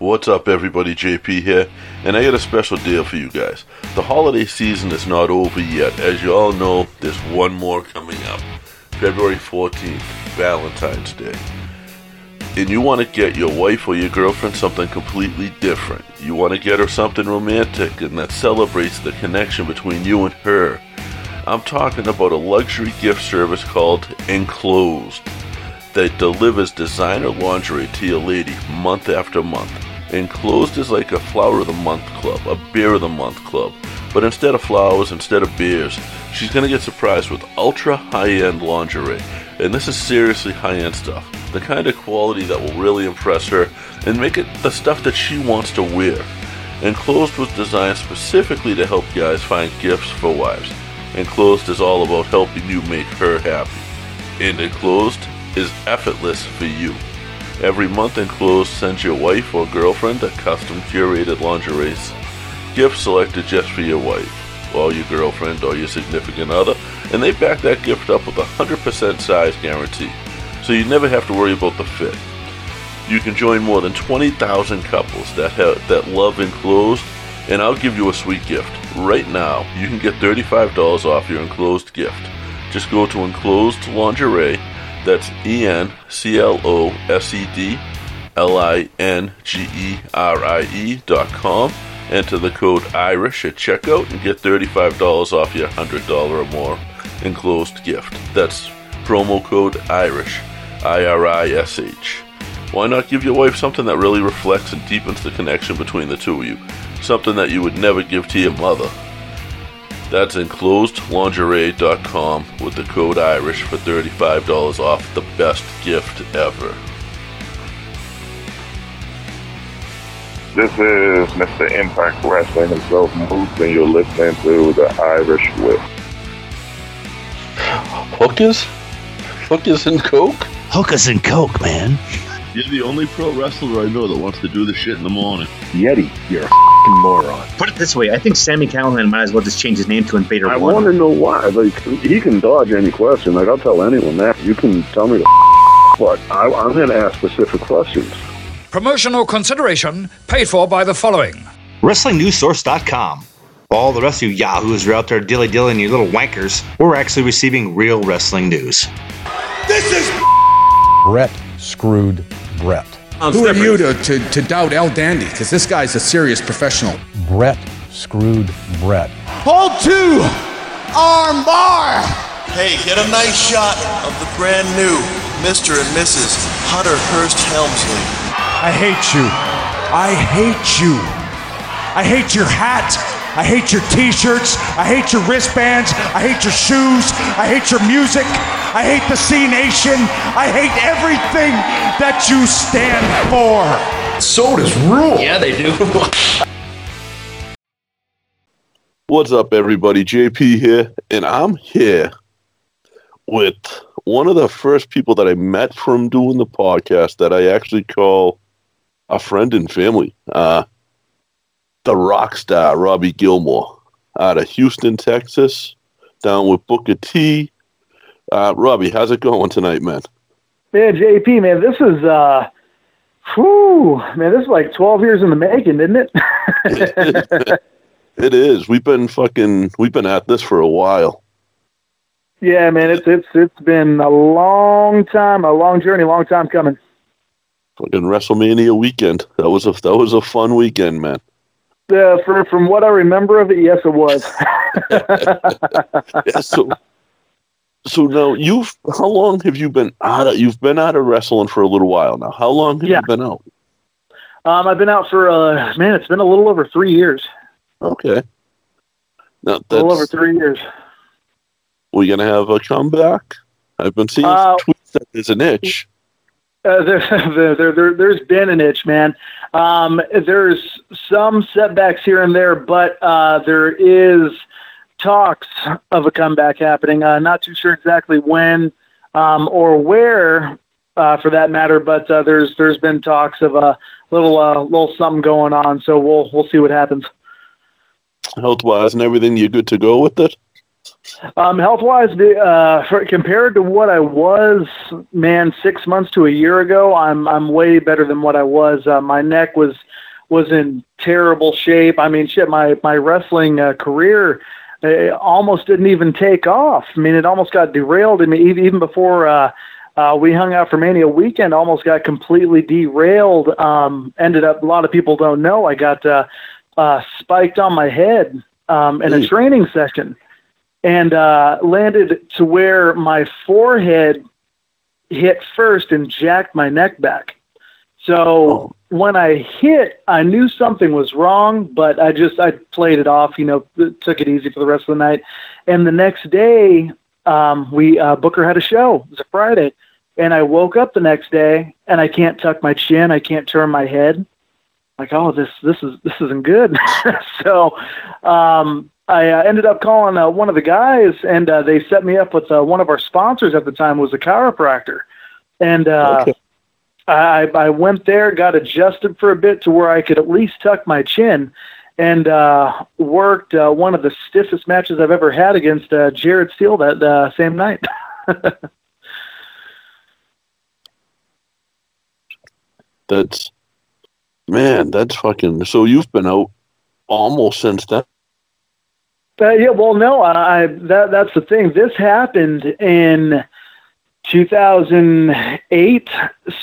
What's up, everybody? JP here, and I got a special deal for you guys. The holiday season is not over yet. As you all know, there's one more coming up February 14th, Valentine's Day. And you want to get your wife or your girlfriend something completely different. You want to get her something romantic and that celebrates the connection between you and her. I'm talking about a luxury gift service called Enclosed that delivers designer lingerie to your lady month after month. Enclosed is like a flower of the month club, a beer of the month club. But instead of flowers, instead of beers, she's to get surprised with ultra high end lingerie. And this is seriously high end stuff. The kind of quality that will really impress her and make it the stuff that she wants to wear. Enclosed was designed specifically to help guys find gifts for wives. Enclosed is all about helping you make her happy. And Enclosed is effortless for you. Every month, Enclosed sends your wife or girlfriend a custom curated lingerie gift selected just for your wife, or your girlfriend, or your significant other, and they back that gift up with a 100% size guarantee, so you never have to worry about the fit. You can join more than 20,000 couples that have, that love Enclosed, and I'll give you a sweet gift. Right now, you can get $35 off your Enclosed gift. Just go to Enclosed Lingerie that's E N C L O S E D L I N G E R I E dot com. Enter the code IRISH at checkout and get $35 off your $100 or more enclosed gift. That's promo code IRISH, I R I S H. Why not give your wife something that really reflects and deepens the connection between the two of you? Something that you would never give to your mother. That's enclosedlingerie.com with the code IRISH for $35 off the best gift ever. This is Mr. Impact Wrestling himself, Moose, and you're listening to the Irish Whip. Hookers? Hookers and Coke? Hookers and Coke, man. You're the only pro wrestler I know that wants to do this shit in the morning. Yeti, you're a fing moron. Put it this way, I think Sami Callihan might as well just change his name to Invader I One. want to know why. Like, he can dodge any question. Like, I'll tell anyone that. You can tell me the but I, I'm going to ask specific questions. Promotional consideration paid for by the following. WrestlingNewsSource.com. All the rest of you yahoos are out there dilly dillying you little wankers. We're actually receiving real wrestling news. This is Brett screwed Brett. Who are you to, to, to doubt El Dandy? Because this guy's a serious professional. Brett screwed Brett. Hold two, arm bar. Hey, get a nice shot of the brand new Mr. and Mrs. Hunter Hearst Helmsley. I hate you. I hate you. I hate your hat. I hate your t-shirts. I hate your wristbands. I hate your shoes. I hate your music. I hate the Cenation. I hate everything that you stand for. Sodas rule. Yeah, they do. What's up, everybody? JP here, and I'm here with one of the first people that I met from doing the podcast that I actually call a friend and family. Uh, the rock star Robbie Gilmore out of Houston, Texas, down with Booker T. Uh, Robbie, how's it going tonight, man? Man, JP, man, this is uh whew, man, this is like twelve years in the making, isn't it? It is. We've been fucking. We've been at this for a while. yeah, man, it's it's it's been a long time, a long journey, long time coming. Fucking WrestleMania weekend. That was a that was a fun weekend, man. Uh, for from what I remember of it, yes, it was. yeah, so so now you've how long have you been out of you've been out of wrestling for a little while now. How long have Yeah. you been out? um, I've been out for uh, man, it's been a little over three years. Okay. Now A little over three years. We're gonna have a comeback? I've been seeing Uh, tweets that there's an itch. Uh, there, there, there, there, there's been an itch, man. Um, there's some setbacks here and there, but uh, there is talks of a comeback happening. Uh, not too sure exactly when um, or where, uh, for that matter, but uh, there's there's been talks of a little uh, little something going on. So we'll we'll see what happens. Health wise and everything, you're good to go with it? Um, health wise, uh, for, compared to what I was, man, six months to a year ago, I'm I'm way better than what I was. Uh, my neck was was in terrible shape. I mean, shit, my my wrestling uh, career uh, almost didn't even take off. I mean, it almost got derailed. I mean, even before uh, uh, we hung out for Mania weekend, almost got completely derailed. Um, ended up, a lot of people don't know, I got uh, uh, spiked on my head um, in a training session and uh, landed to where my forehead hit first and jacked my neck back. So when I hit, I knew something was wrong, but I just I played it off. You know, took it easy for the rest of the night. And the next day, um, we uh, Booker had a show. It was a Friday, and I woke up the next day and I can't tuck my chin. I can't turn my head. Like, oh, this this is this isn't good. so um, I uh, ended up calling uh, one of the guys, and uh, they set me up with uh, one of our sponsors at the time was a chiropractor, and uh, okay. I, I went there, got adjusted for a bit to where I could at least tuck my chin, and uh, worked uh, one of the stiffest matches I've ever had against uh, Jared Steele that uh, same night. that's man, that's fucking. So you've been out almost since then. Uh, yeah, well, no, I, that that's the thing. This happened in 2008,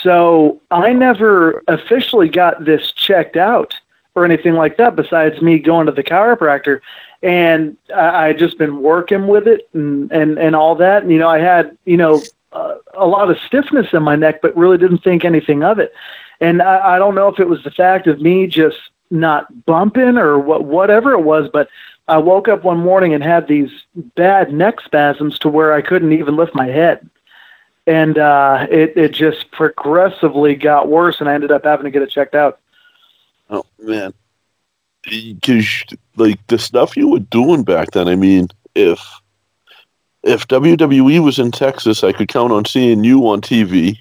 so I never officially got this checked out or anything like that. Besides me going to the chiropractor, and I, I just been working with it and and and all that. And, you know, I had you know uh, a lot of stiffness in my neck, but really didn't think anything of it. And I, I don't know if it was the fact of me just not bumping or what whatever it was, but I woke up one morning and had these bad neck spasms to where I couldn't even lift my head. And uh, it, it just progressively got worse, and I ended up having to get it checked out. Oh, man. Because, like, the stuff you were doing back then, I mean, if if WWE was in Texas, I could count on seeing you on TV.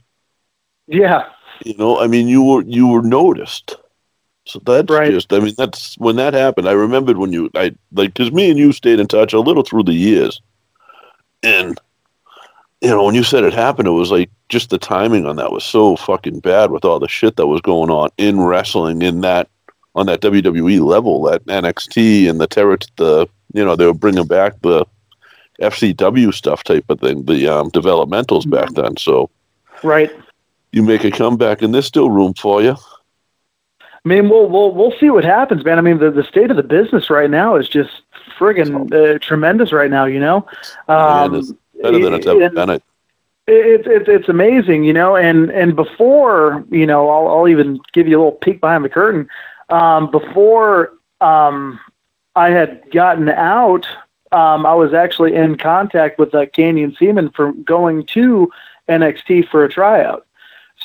Yeah. You know, I mean, you were you were noticed. So that's right. just, I mean, that's when that happened. I remembered when you, I like, because me and you stayed in touch a little through the years. And, you know, when you said it happened, it was like just the timing on that was so fucking bad with all the shit that was going on in wrestling in that, on that WWE level, that NXT and the terror, the, you know, they were bringing back the FCW stuff type of thing, the um, developmentals mm-hmm. back then. So, right. You make a comeback, and there's still room for you. I mean, we'll we'll we'll see what happens, man. I mean, the the state of the business right now is just friggin' uh, tremendous right now. You know, um, yeah, better than it's ever been. It. It's it's it's amazing, you know, and and before you know, I'll I'll even give you a little peek behind the curtain. Um, before um, I had gotten out, um, I was actually in contact with uh, Canyon Ceman for going to NXT for a tryout.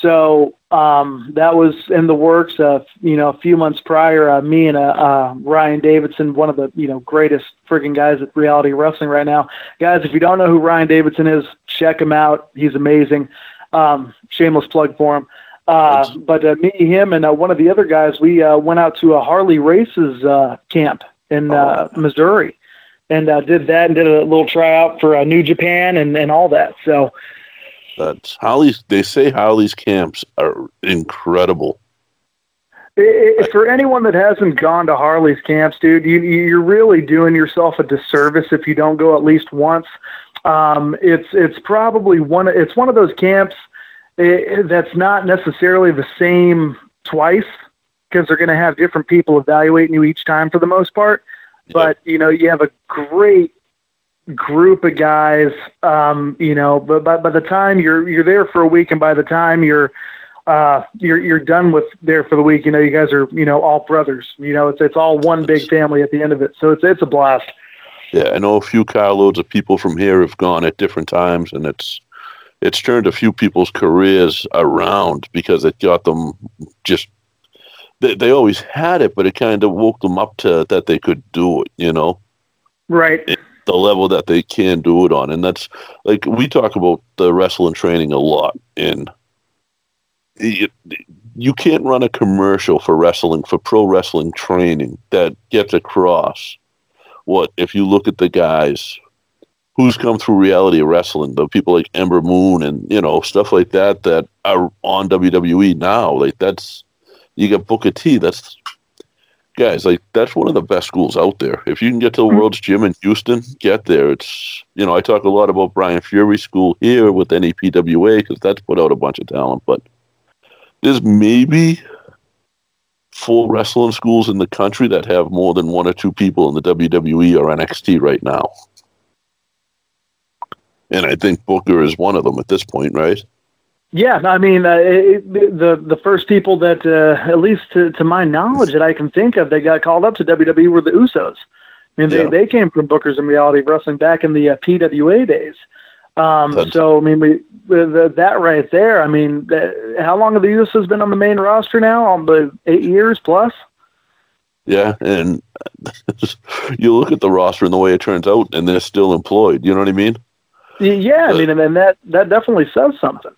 So um, that was in the works. Uh, you know, a few months prior, uh, me and uh, uh, Ryan Davidson, one of the you know greatest freaking guys at reality wrestling right now. Guys, if you don't know who Ryan Davidson is, check him out. He's amazing. Um, shameless plug for him. Uh, but uh, me, him, and uh, one of the other guys, we uh, went out to a Harley Race's uh, camp in uh, Missouri, and uh, did that and did a little tryout for uh, New Japan and and all that. So that's Harley's. They say Harley's camps are incredible. It, for anyone that hasn't gone to Harley's camps, dude, you, you're really doing yourself a disservice if you don't go at least once. Um, it's it's probably one. It's one of those camps eh, that's not necessarily the same twice because they're going to have different people evaluating you each time for the most part. But you know, you have a great group of guys. Um, you know, but by, by the time you're you're there for a week, and by the time you're uh, you're you're done with there for the week, you know, you guys are you know all brothers. You know, it's it's all one big family at the end of it. So it's it's a blast. Yeah, I know a few carloads of people from here have gone at different times, and it's it's turned a few people's careers around because it got them just they they always had it, but it kind of woke them up to that they could do it. You know, right. It, the level that they can do it on. And that's like we talk about the wrestling training a lot. And you, you can't run a commercial for wrestling, for pro wrestling training that gets across what if you look at the guys who's come through reality wrestling. The people like Ember Moon and you know stuff like that that are on WWE now. Like that's you got Booker T. That's guys like that's one of the best schools out there. If you can get to the mm-hmm. World's Gym in Houston, get there. It's you know I talk a lot about Brian Fury School here with NEPWA because that's put out a bunch of talent, but there's maybe four wrestling schools in the country that have more than one or two people in the WWE or NXT right now. And I think Booker is one of them at this point, right? Yeah, I mean, uh, it, the the first people that, uh, at least to, to my knowledge, that I can think of, that got called up to WWE were the Usos. I mean, they, Yeah. they came from Booker's and Reality Wrestling back in the uh, PWA days. Um, That's- so, I mean, we, the, that right there, I mean, how long have the Usos been on the main roster now? On the eight years plus? Yeah, and you look at the roster and the way it turns out, and they're still employed. You know what I mean? Yeah, I mean, and that, that definitely says something.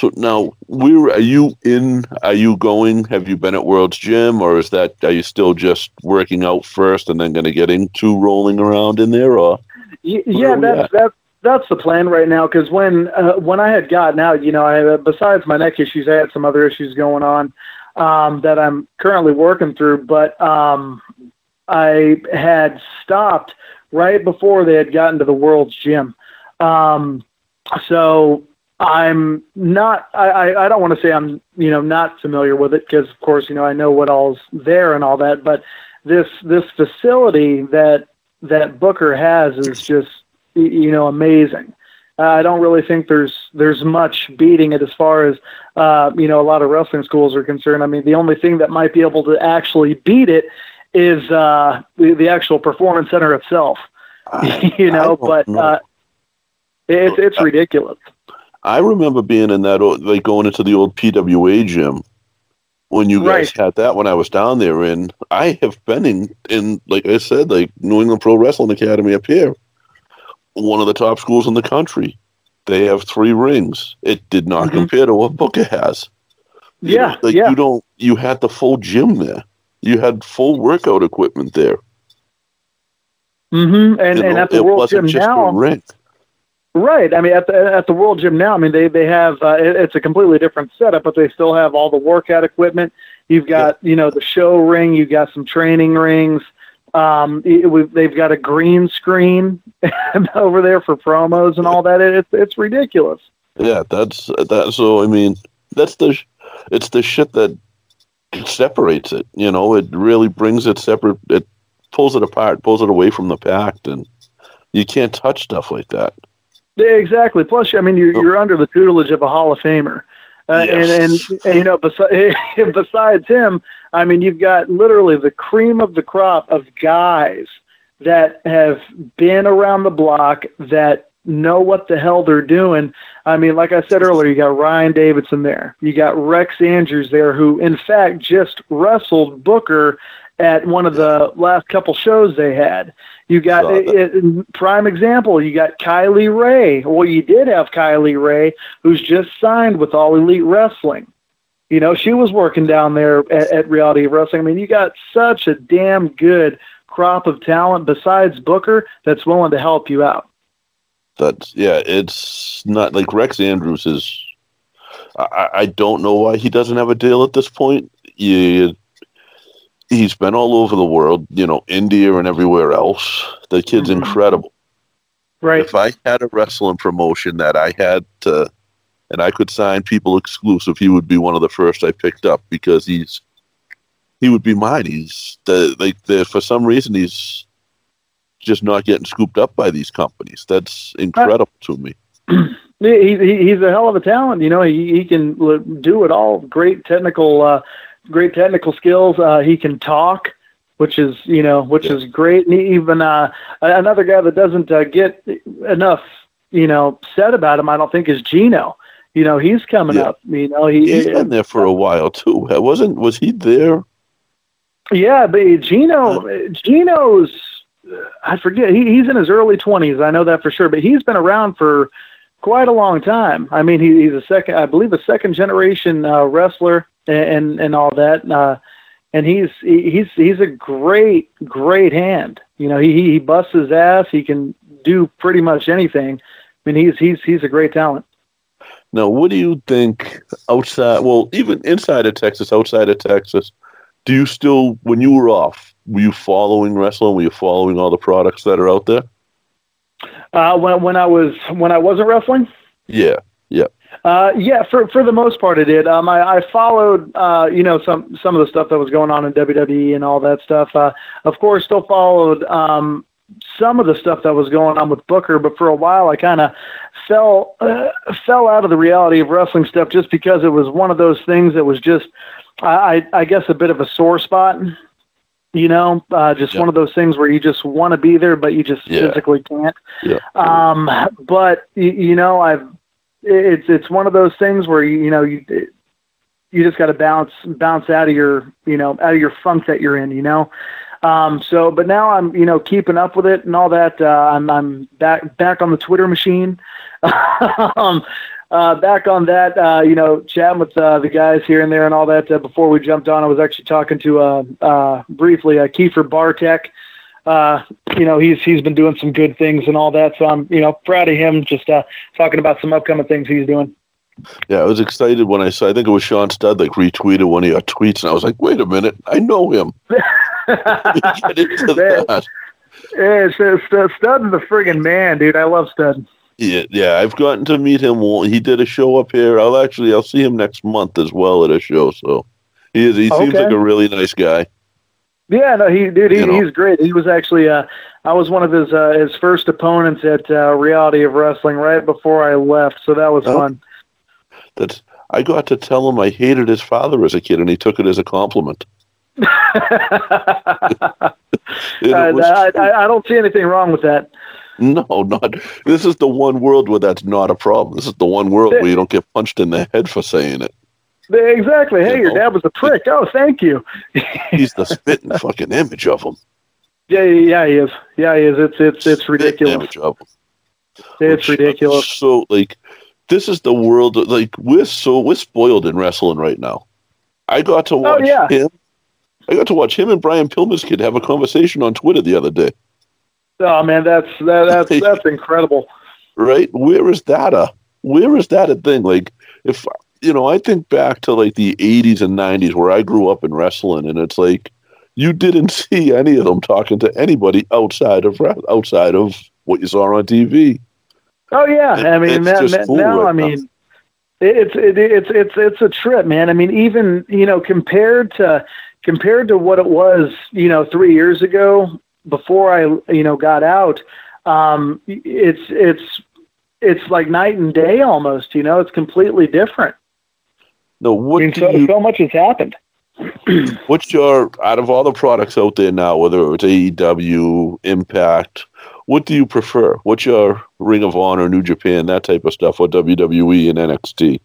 So now, where are you in? Are you going? Have you been at World's Gym, or is that are you still just working out first and then going to get into rolling around in there? Or Yeah, that's that's that's the plan right now. Because when uh, when I had gotten out, you know, I, uh, besides my neck issues, I had some other issues going on um, that I'm currently working through. But um, I had stopped right before they had gotten to the World's Gym. Um, so I'm not. I, I, I don't want to say I'm you know not familiar with it because of course you know I know what all's there and all that. But this this facility that that Booker has is just you know amazing. Uh, I don't really think there's there's much beating it as far as uh, you know a lot of wrestling schools are concerned. I mean, the only thing that might be able to actually beat it is uh, the, the actual performance center itself. you know, don't but know. uh, it's it's ridiculous. I remember being in that, old- like going into the old PWA gym when you guys had that when I was down there. And I have been in, in, like I said, like New England Pro Wrestling Academy up here, one of the top schools in the country. They have three rings. It did not Mhm. compare to what Booker has. You Yeah, know, like yeah. you don't. You had the full gym there. You had full workout equipment there. Mm hmm And You and know, at the World Gym now, a ring. Right. I mean, at the at the World Gym now, I mean, they they have uh, it, it's a completely different setup, but they still have all the workout equipment. You've got you know the show ring. You've got some training rings. Um, it, they've got a green screen over there for promos and all that. It, it's it's ridiculous. Yeah, that's that. So I mean, that's the, it's the shit that separates it. You know, it really brings it separate. It pulls it apart, pulls it away from the pact, and you can't touch stuff like that. Yeah, exactly. Plus, I mean, you're you're under the tutelage of a Hall of Famer, uh, Yes. and, and and you know, besides besides him, I mean, you've got literally the cream of the crop of guys that have been around the block that know what the hell they're doing. I mean, like I said earlier, you got Ryan Davidson there, you got Rex Andrews there, who in fact just wrestled Booker at one of the last couple shows they had. You got it, prime example. You got Kylie Rae. Well, you did have Kylie Rae, who's just signed with All Elite Wrestling. You know, she was working down there at, at Reality Wrestling. I mean, you got such a damn good crop of talent besides Booker that's willing to help you out. That's yeah. It's not like Rex Andrews is. I, I- I don't know why he doesn't have a deal at this point. You, he's been all over the world, you know, India and everywhere else. The kid's Mhm. incredible. Right. If I had a wrestling promotion that I had to, and I could sign people exclusive, he would be one of the first I picked up because he's, he would be mine. He's the like the for some reason he's just not getting scooped up by these companies. That's incredible to me. He, he he's a hell of a talent. You know, he he can do it all. Great technical, uh, great technical skills. Uh, he can talk, which is you know, which is great. And even uh, another guy that doesn't uh, get enough, you know, said about him. I don't think is Gino. You know, he's coming Yeah. up. You know, he He's been there for a while too. Wasn't was he there? Yeah, but Gino, Gino's, I forget, he, he's in his early 20s. I know that for sure, but he's been around for quite a long time. I mean, he, he's a second, I believe, a second generation uh, wrestler and, and, all that. Uh, and he's he's he's a great great hand. You know, he he busts his ass. He can do pretty much anything. I mean, he's he's he's a great talent. Now, what do you think outside? Well, even inside of Texas, outside of Texas, do you still, when you were off, were you following wrestling? Were you following all the products that are out there? Uh, when when I was when I wasn't wrestling, Yeah, yeah, uh, yeah, for for the most part, I did. Um, I, I followed, uh, you know, some some of the stuff that was going on in WWE and all that stuff. Uh, of course, still followed um, some of the stuff that was going on with Booker, but for a while, I kind of fell uh, fell out of the reality of wrestling stuff just because it was one of those things that was just, I I, I guess, a bit of a sore spot. You know, uh, just one of those things where you just want to be there, but you just Yeah. physically can't. yeah. Um, but you, you know, I've it's it's one of those things where you you know you you just got to bounce bounce out of your you know out of your funk that you're in. You know. Um, so, but now I'm, you know, keeping up with it and all that. Uh, I'm, I'm back, back on the Twitter machine. um, uh, back on that, uh, you know, chatting with uh, the guys here and there and all that. Uh, before we jumped on, I was actually talking to uh, uh, briefly uh, Kiefer Bartek. Uh, you know, he's he's been doing some good things and all that. So I'm, you know, proud of him. Just uh, talking about some upcoming things he's doing. Yeah, I was excited when I saw. I think it was Sean Studd like retweeted one of your tweets, and I was like, "Wait a minute, I know him." Get into that. Yeah, Studd- Studd- Studd's the friggin' man, dude. I love Studd. Yeah, yeah, I've gotten to meet him. He did a show up here. I'll actually, I'll see him next month as well at a show. So he is. He seems Okay. like a really nice guy. Yeah, no, he dude, he, You know. he's great. He was actually uh I was one of his uh his first opponents at uh, Reality of Wrestling right before I left, so that was Oh. fun. That I got to tell him I hated his father as a kid, and he took it as a compliment. Uh, I, I I don't see anything wrong with that. No, not. This is the one world where that's not a problem. This is the one world where you don't get punched in the head for saying it. Exactly. Hey, You your know. dad was a prick. Oh, thank you. He's the spitting fucking image of him. Yeah, yeah, he is. Yeah, he is. It's it's it's ridiculous. image of him. It's ridiculous. So like, this is the world. Like we're so we're spoiled in wrestling right now. I got to oh, watch Oh, yeah. him. I got to watch him and Brian Pillman's kid have a conversation on Twitter the other day. Oh man, that's that, that's that's incredible. right? Where is that a where is that a thing? Like if you know, I think back to like the eighties and nineties where I grew up in wrestling and it's like you didn't see any of them talking to anybody outside of outside of what you saw on TV. Oh yeah, I mean it's that, just that- cool now right I now. mean it's it, it's it's it's a trip, man. I mean even you know compared to compared to what it was you know three years ago before I you know got out, um, it's it's it's like night and day almost. You know, it's completely different. No, what I mean, so, you, so much has happened. what's your out of all the products out there now, whether it's AEW, Impact, what do you prefer? What's your Ring of Honor, New Japan, that type of stuff, or WWE and NXT?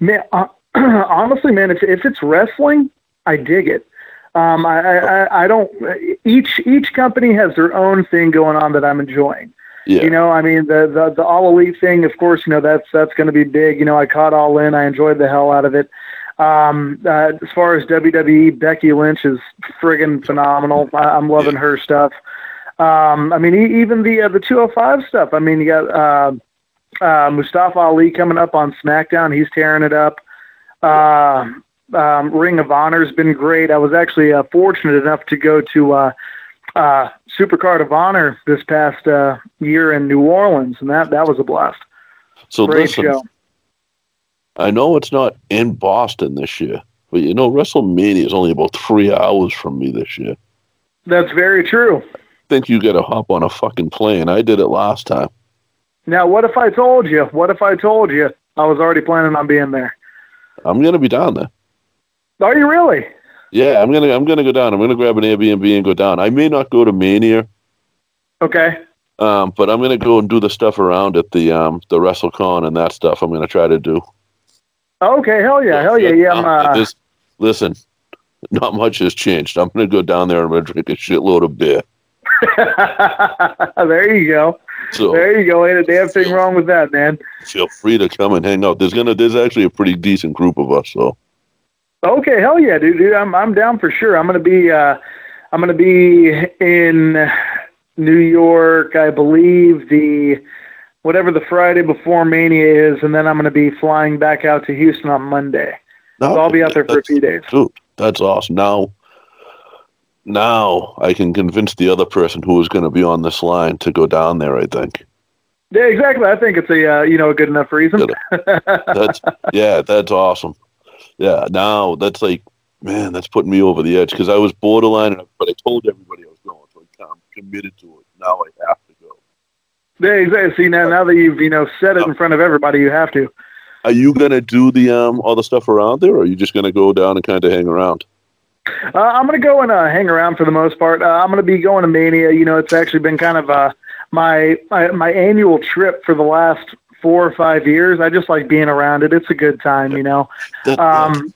Man, uh, honestly, man, if if it's wrestling, I dig it. Um, I, I I- I don't. Each each company has their own thing going on that I'm enjoying. Yeah. You know, I mean, the the the all elite thing, of course, you know that's that's going to be big. You know, I caught all in. I enjoyed the hell out of it. Um, uh, as far as WWE, Becky Lynch is friggin' phenomenal. I, I'm loving her stuff. Um, I mean, e- even the uh, the 205 stuff. I mean, you got uh, uh, Mustafa Ali coming up on SmackDown. He's tearing it up. Uh, um, Ring of Honor's been great. I was actually uh, fortunate enough to go to uh, uh, Supercard of Honor this past uh, year in New Orleans, and that that was a blast. So Great listen, show. I know it's not in Boston this year, but you know WrestleMania is only about three hours from me this year. That's very true. I think you got to hop on a fucking plane. I did it last time. Now, what if I told you? What if I told you I was already planning on being there? I'm gonna be down there. Are you really? Yeah, I'm gonna I'm gonna go down. I'm gonna grab an Airbnb and go down. I may not go to Mania, Okay. um, but I'm gonna go and do the stuff around at the um the WrestleCon and that stuff. I'm gonna try to do. Okay. Hell yeah. Hell yeah. Yeah. I'm, Uh, this- listen, not much has changed. I'm gonna go down there and I'm gonna drink a shitload of beer. there you go. So There you go. Ain't a damn thing wrong with that, man. feel free to come and hang out. There's gonna there's actually a pretty decent group of us. So Okay, hell yeah, dude. dude I'm I'm down for sure. I'm gonna be uh, I'm gonna be in New York, I believe the whatever the Friday before Mania is, and then I'm gonna be flying back out to Houston on Monday. So I'll be out there for a few days. Dude, that's awesome. Now, now I can convince the other person who is going to be on this line to go down there. I think. Yeah, exactly. I think it's a uh, you know a good enough reason. That's yeah, that's awesome. Yeah, now that's like man, that's putting me over the edge because I was borderline, but I told everybody I was going, so I'm committed to it. Now I have to go. Yeah, exactly. See now, now that you've you know said it in front of everybody, you have to. Are you gonna do the um all the stuff around there, or are you just gonna go down and kind of hang around? Uh, I'm going to go and uh, hang around for the most part. Uh, I'm going to be going to Mania. You know, it's actually been kind of uh, my, my my annual trip for the last four or five years. I just like being around it. It's a good time, you know. Um,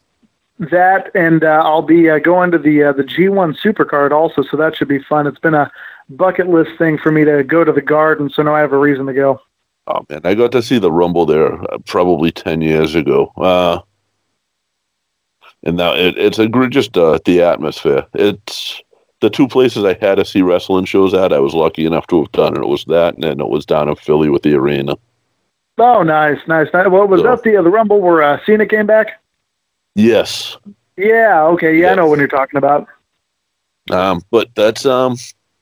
that and uh, I'll be uh, going to the uh, the G1 Supercard also, so that should be fun. It's been a bucket list thing for me to go to the Garden, so now I have a reason to go. Oh man, I got to see the Rumble there uh, probably ten years ago. Uh, and now it, it's a just uh, the atmosphere. It's the two places I had to see wrestling shows at. I was lucky enough to have done, and it was that, and then it was down in Philly with the arena. Oh, nice, nice, nice. What was that the uh, the Rumble where uh, Cena came back? Yes, Yeah. Okay. Yeah, I know what you're talking about. um, but that's um,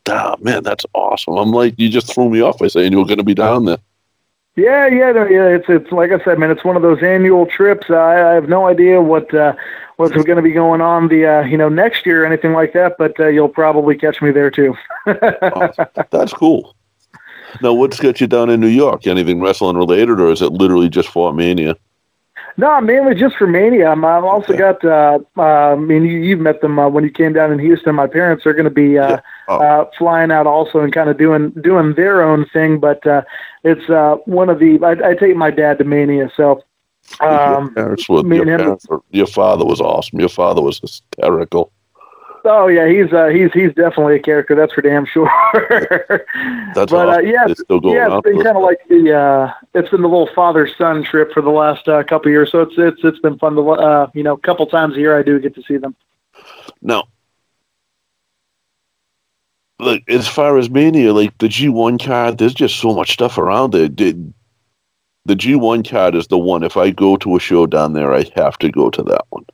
ah, man, that's awesome. I'm like, you just threw me off by saying you were going to be down there. Yeah, yeah, no, yeah. It's it's like I said, man. It's one of those annual trips. I, I have no idea what uh, what's going to be going on the uh, you know next year or anything like that. But uh, you'll probably catch me there too. That's cool. Now, what's got you down in New York? Anything wrestling related, or is it literally just for Mania? No, mainly just for Mania. Um, I've also got. Uh, uh, I mean, you, you've met them uh, when you came down in Houston. My parents are going to be uh, uh, flying out also and kind of doing doing their own thing. But uh, it's uh, one of the. I, I take my dad to Mania, so. Um, your, parents were, me your, and him- parents were- your father was awesome. Your father was hysterical. Oh yeah, he's uh, he's he's definitely a character. That's for damn sure. That's but uh, yeah, They still go yeah, it's been kind of like the uh, it's been the little father son trip for the last uh, couple of years. So it's it's it's been fun to uh, you know, a couple times a year I do get to see them. Now, look, as far as Mania, like the G1 card, there's just so much stuff around it. Did the G1 card is the one. If I go to a show down there, I have to go to that one.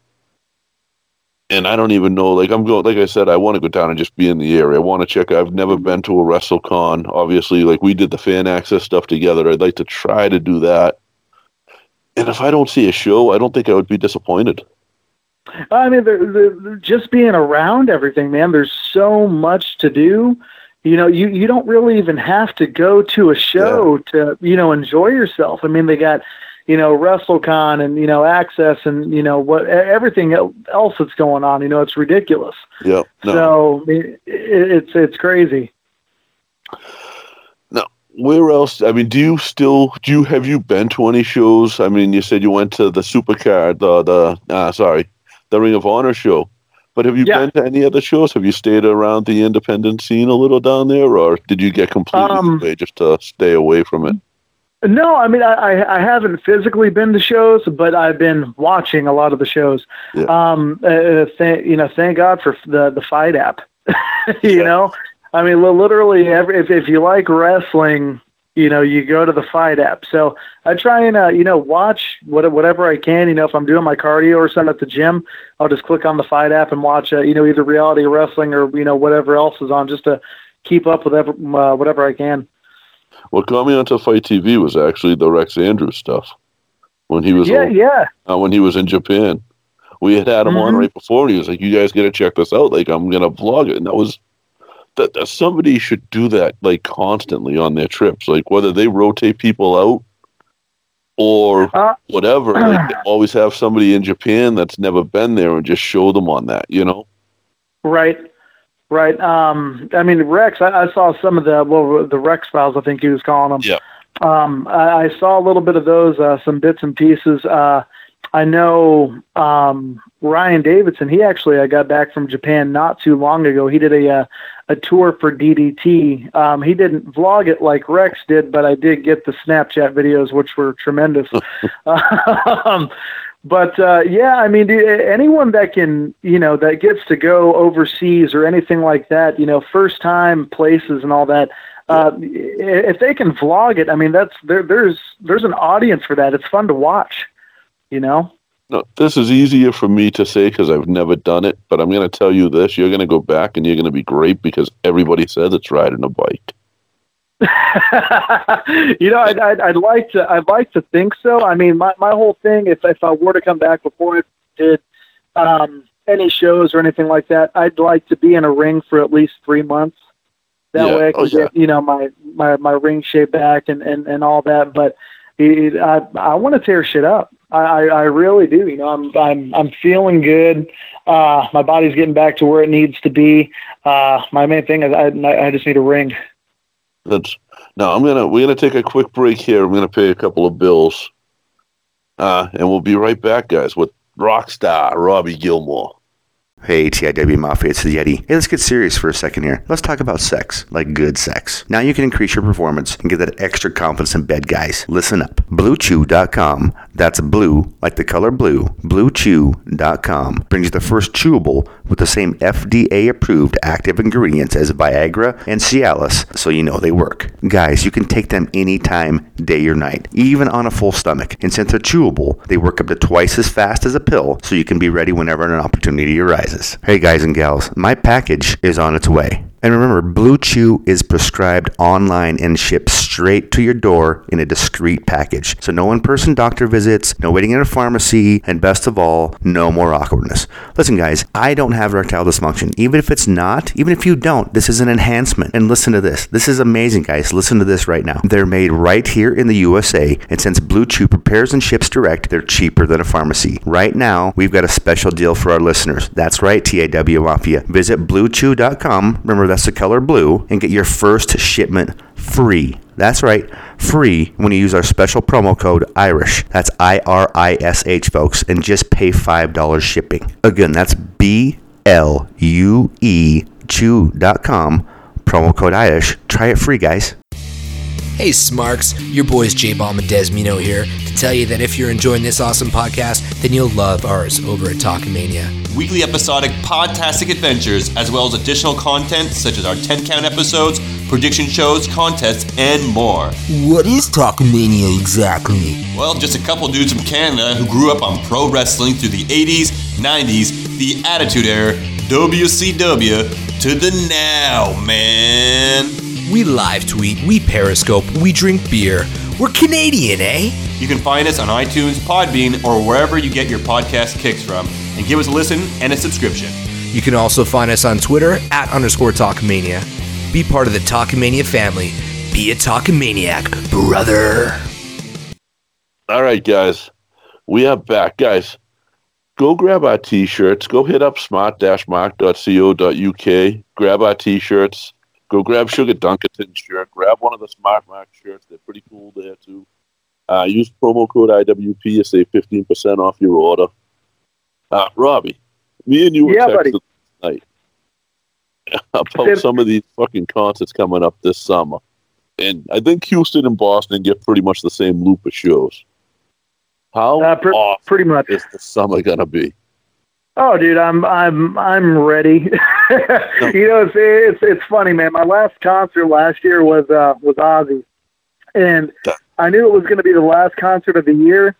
And I don't even know. Like I'm going. Like I said, I want to go down and just be in the area. I want to check. I've never been to a WrestleCon. Obviously, like we did the fan access stuff together. I'd like to try to do that. And if I don't see a show, I don't think I would be disappointed. I mean, they're, they're, they're just being around everything, man. There's so much to do. You know, you you don't really even have to go to a show to you know enjoy yourself. I mean, they got you know WrestleCon and you know Access and you know what everything else that's going on. You know, it's ridiculous. Yeah. No. So it, it's it's crazy. Now, where else? I mean, do you still do you have you been to any shows? I mean, you said you went to the Supercard, the the uh, sorry, the Ring of Honor show. But have you Yeah. been to any other shows? Have you stayed around the independent scene a little down there, or did you get completely Um, away just to stay away from it? No, I mean I, I I haven't physically been to shows, but I've been watching a lot of the shows. Yeah. Um, uh, th- you know, thank God for the the FITE app. you know, I mean, literally, every, if if you like wrestling, you know, you go to the FITE app. So I try and uh, you know watch what, whatever I can. You know, if I'm doing my cardio or something at the gym, I'll just click on the FITE app and watch uh, you know either reality wrestling or you know whatever else is on, just to keep up with ever, uh, whatever I can. What got me onto FITE TV was actually the Rex Andrews stuff when he was Yeah, over- yeah. uh, when he was in Japan. We had had him on Mhm. right before, and he was like, "You guys got to check this out. Like, I'm gonna vlog it." And that was that, that somebody should do that like constantly on their trips, like whether they rotate people out or Uh, whatever. Like, they always have somebody in Japan that's never been there and just show them on that. You know? Right, right. Um, I mean, Rex. I, I saw some of the well, the Rex files. I think he was calling them. Yeah. Um, I, I saw a little bit of those, uh, some bits and pieces. Uh, I know um, Ryan Davidson. He actually, I got back from Japan not too long ago. He did a uh, a tour for DDT. Um, he didn't vlog it like Rex did, but I did get the Snapchat videos, which were tremendous. um, but uh, yeah, I mean, anyone that can, you know, that gets to go overseas or anything like that, you know, first time places and all that. Uh, if they can vlog it, I mean, that's there. There's there's an audience for that. It's fun to watch, you know. No, this is easier for me to say because I've never done it. But I'm going to tell you this: you're going to go back and you're going to be great because everybody says it's riding a bike. you know, I'd, I'd, I'd like to, I'd like to think so. I mean, my, my whole thing, if, if I were to come back before I did um, any shows or anything like that, I'd like to be in a ring for at least three months. That Yeah. way I can Oh, yeah. get, you know, my, my, my ring shape back and, and, and all that. But it, I, I want to tear shit up. I, I, I really do. You know, I'm, I'm, I'm feeling good. Uh, my body's getting back to where it needs to be. Uh, my main thing is I, I just need a ring. That's now. I'm gonna we're gonna take a quick break here. I'm gonna pay a couple of bills, uh, and we'll be right back, guys, with rock star Robbie Gilmore. Hey, TIW Mafia, it's the Yeti. Hey, let's get serious for a second here. Let's talk about sex, like good sex. Now you can increase your performance and get that extra confidence in bed, guys. Listen up. BlueChew.com, that's blue, like the color blue, BlueChew.com brings you the first chewable with the same FDA approved active ingredients as Viagra and Cialis, so you know they work. Guys, you can take them anytime, day or night, even on a full stomach. And since they're chewable, they work up to twice as fast as a pill, so you can be ready whenever an opportunity arises. Hey guys and gals, my package is on its way. And remember, Blue Chew is prescribed online and shipped straight to your door in a discreet package. So no in-person doctor visits, no waiting in a pharmacy, and best of all, no more awkwardness. Listen guys, I don't have erectile dysfunction. Even if it's not, even if you don't, this is an enhancement. And listen to this. This is amazing guys. Listen to this right now. They're made right here in the USA, and since Blue Chew prepares and ships direct, they're cheaper than a pharmacy. Right now, we've got a special deal for our listeners. That's right, TIW Mafia. Visit bluechew.com. Remember, that's the color blue, and get your first shipment free. That's right, free when you use our special promo code IRISH. That's I R I S H, folks, and just pay $5 shipping. Again, that's B L U E Chew.com, promo code IRISH. Try it free, guys. Hey Smarks, your boys J Bomb and Desmino here to tell you that if you're enjoying this awesome podcast, then you'll love ours over at Talkmania. Weekly episodic podtastic adventures, as well as additional content such as our 10 count episodes, prediction shows, contests, and more. What is Talkmania exactly? Well, just a couple dudes from Canada who grew up on pro wrestling through the 80s, 90s, the Attitude Era, WCW, to the now, man. We live tweet, we periscope, we drink beer. We're Canadian, eh? You can find us on iTunes, Podbean, or wherever you get your podcast kicks from, and give us a listen and a subscription. You can also find us on Twitter at underscore Talkmania. Be part of the Talkmania family. Be a Talkmaniac, brother. All right, guys, we are back, guys. Go grab our t-shirts. Go hit up smart-mark.co.uk. Grab our t-shirts. Go grab Sugar Dunkerton's shirt. Grab one of the Smart Mark shirts. They're pretty cool there too. Uh, use promo code IWP to save fifteen percent off your order. Uh, Robbie, me and you were Yeah, texting buddy. tonight about some of these fucking concerts coming up this summer, and I think Houston and Boston get pretty much the same loop of shows. How Uh, pr- pretty much. is the summer gonna be? Oh, dude, I'm I'm I'm ready. you know, it's, it's it's funny, man. My last concert last year was uh was Ozzy, and I knew it was going to be the last concert of the year.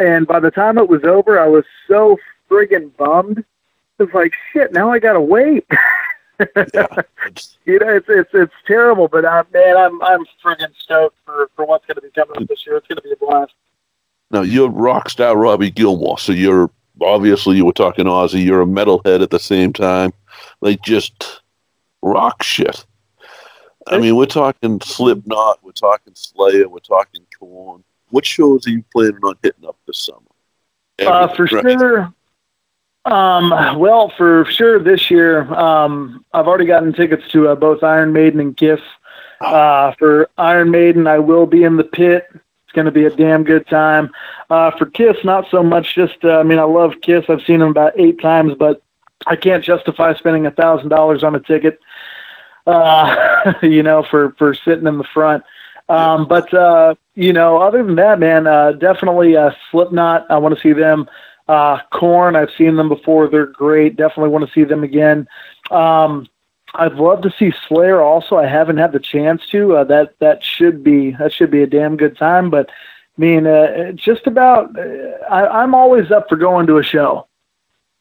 And by the time it was over, I was so friggin' bummed. It's like shit. Now I gotta wait. you know, it's it's it's terrible, but uh, man, I'm I'm friggin' stoked for for what's going to be coming up this year. It's going to be a blast. Now you're rock star Robbie Gilmore, so you're obviously you were talking Ozzy. You're a metalhead at the same time, like just rock shit. I mean, we're talking Slipknot, we're talking Slayer, we're talking Korn. What shows are you planning on hitting up this summer? Uh, for sure. Um, well, for sure this year, um, I've already gotten tickets to uh, both Iron Maiden and Kiss. Uh, for Iron Maiden, I will be in the pit. Going to be a damn good time. Uh, for Kiss, not so much. Just, uh, I mean, I love Kiss. I've seen them about eight times, but I can't justify spending a thousand dollars on a ticket. Uh, you know, for for sitting in the front. Um, but uh, you know, other than that, man, uh, definitely uh, Slipknot. I want to see them. Uh, Korn, I've seen them before. They're great. Definitely want to see them again. Um, I'd love to see Slayer. Also, I haven't had the chance to. Uh, that that should be that should be a damn good time. But I mean, uh, just about. Uh, I, I'm always up for going to a show.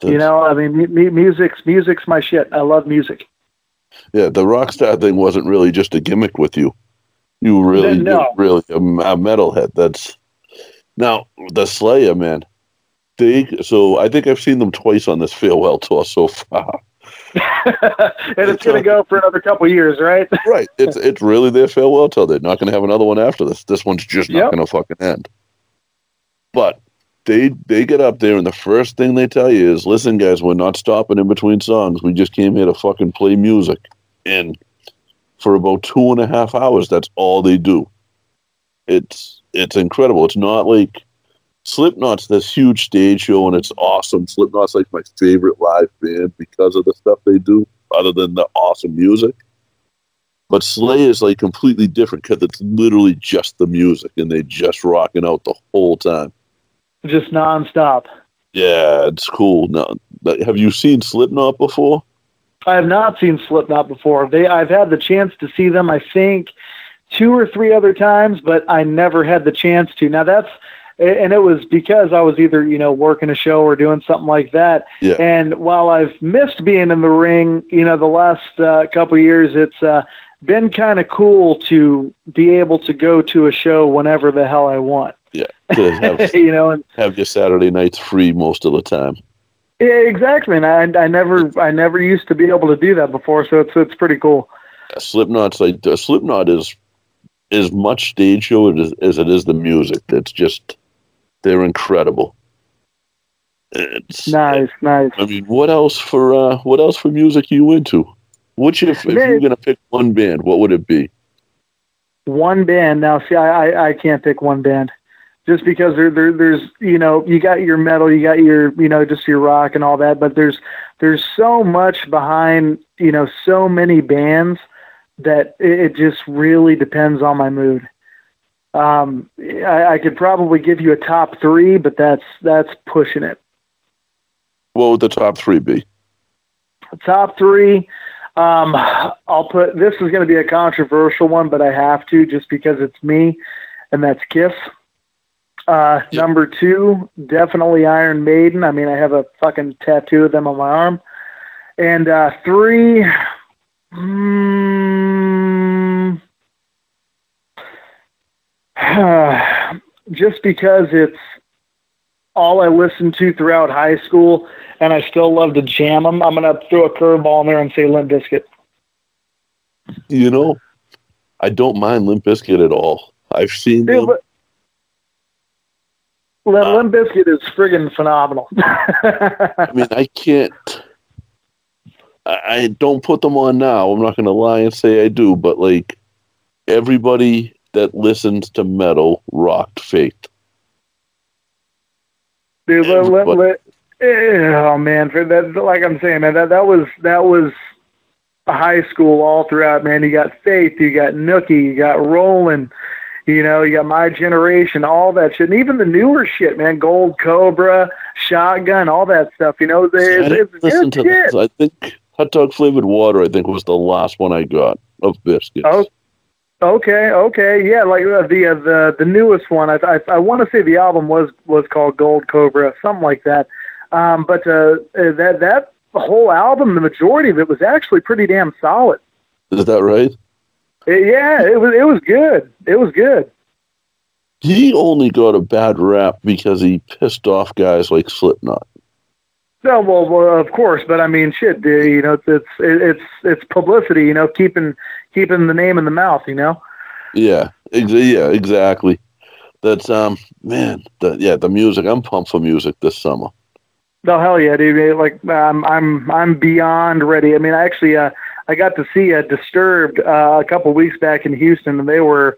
you know, I mean, mu- music's music's my shit. I love music. Yeah, the rock star thing wasn't really just a gimmick with you. You really, No. really a, a metalhead. That's now the Slayer man. They so I think I've seen them twice on this farewell tour so far. and it's going to uh, go for another couple years, right? right. It's it's really their farewell tour. They're not going to have another one after this. This one's just not Yep. going to fucking end. But they they get up there and the first thing they tell you is, "Listen, guys, we're not stopping in between songs. We just came here to fucking play music." And for about two and a half hours, that's all they do. It's it's incredible. It's not like Slipknot's this huge stage show and it's awesome. Slipknot's like my favorite live band because of the stuff they do, other than the awesome music. But Slay is like completely different because it's literally just the music and they just rocking out the whole time. Just nonstop. Yeah, it's cool. Now, have you seen Slipknot before? I have not seen Slipknot before. They, I've had the chance to see them. I think two or three other times, but I never had the chance to. Now that's, and it was because I was either you know working a show or doing something like that. Yeah. And while I've missed being in the ring, you know, the last uh, couple of years, it's uh, been kind of cool to be able to go to a show whenever the hell I want. Yeah, have, you know, and have your Saturday nights free most of the time. yeah, exactly. And I, I never, I never used to be able to do that before, so it's it's pretty cool. Slipknot's like uh, Slipknot is as much stage show as, as it is the music. It's just they're incredible. It's, Nice, nice. I mean, what else for uh, what else for music are you into? Which if, if you're gonna pick one band, what would it be? One band. Now, see, I, I, I can't pick one band, just because there, there, there's, you know, you got your metal, you got your, you know, just your rock and all that, but there's, there's so much behind, you know, so many bands that it, it just really depends on my mood. Um, I, I could probably give you a top three, but that's that's pushing it. What would the top three be? Top three. Um, I'll put this is going to be a controversial one, but I have to just because it's me, and that's Kiss. Uh, Number two, definitely Iron Maiden. I mean, I have a fucking tattoo of them on my arm. And uh, three, mm, just because it's all I listened to throughout high school, and I still love to jam them. I'm gonna throw a curveball in there and say Limp Bizkit. You know, I don't mind Limp Bizkit at all. I've seen Dude, them. Limp, uh, Limp Bizkit is friggin' phenomenal. I mean, I can't. I, I don't put them on now. I'm not going to lie and say I do, but like everybody that listens to metal rocked Faith. Dude, let, let, let, eh, oh man, for that, like I'm saying, man, that that was that was a high school all throughout. Man, you got Faith, you got Nookie, you got Rollin', you know, you got My Generation, all that shit, and even the newer shit, man, Gold Cobra, Shotgun, all that stuff. You know, I they, it's, didn't listen to shit. this. I think Hot Dog Flavored Water, I think, was the last one I got of Bizkit's. Oh, okay, okay, yeah, like uh, the uh, the the newest one. I I, I want to say the album was was called Gold Cobra, something like that. Um, but uh, uh, that that whole album, the majority of it was actually pretty damn solid. Is that right? Uh, yeah, it was it was good. It was good. He only got a bad rap because he pissed off guys like Slipknot. No, well, well, of course, but I mean, shit, dude, you know, it's it's it's it's publicity, you know, keeping keeping the name in the mouth, you know. Yeah, ex- yeah, exactly. That's um, man, the, yeah, the music. I'm pumped for music this summer. No, hell yeah, dude. Like I'm, I'm, I'm beyond ready. I mean, I actually, uh, I got to see uh, Disturbed uh, a couple weeks back in Houston, and they were,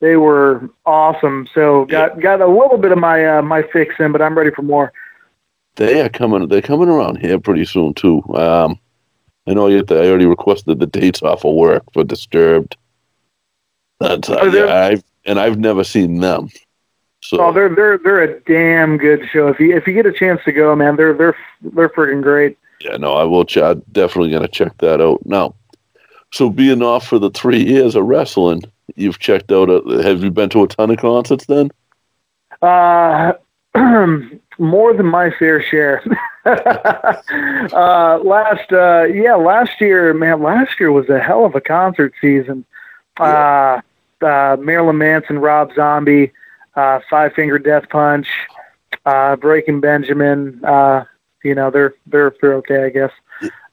they were awesome. So got got a little bit of my uh, my fix in, but I'm ready for more. They are coming. They're coming around here pretty soon too. Um, I know yet I already requested the dates off of work for Disturbed. That's uh, yeah, I've and I've never seen them. So Oh, they're they're they're a damn good show. If you if you get a chance to go, man, they're they're they're freaking great. yeah, no, I will. Ch- I'm definitely gonna check that out now. So being off for the three years of wrestling, you've checked out. A, have you been to a ton of concerts then? Uh, more than my fair share. uh, last, uh, yeah, last year, man, last year was a hell of a concert season. Uh, uh, Marilyn Manson, Rob Zombie, uh, Five Finger Death Punch, uh, Breaking Benjamin. Uh, you know, they're they're they're okay, I guess.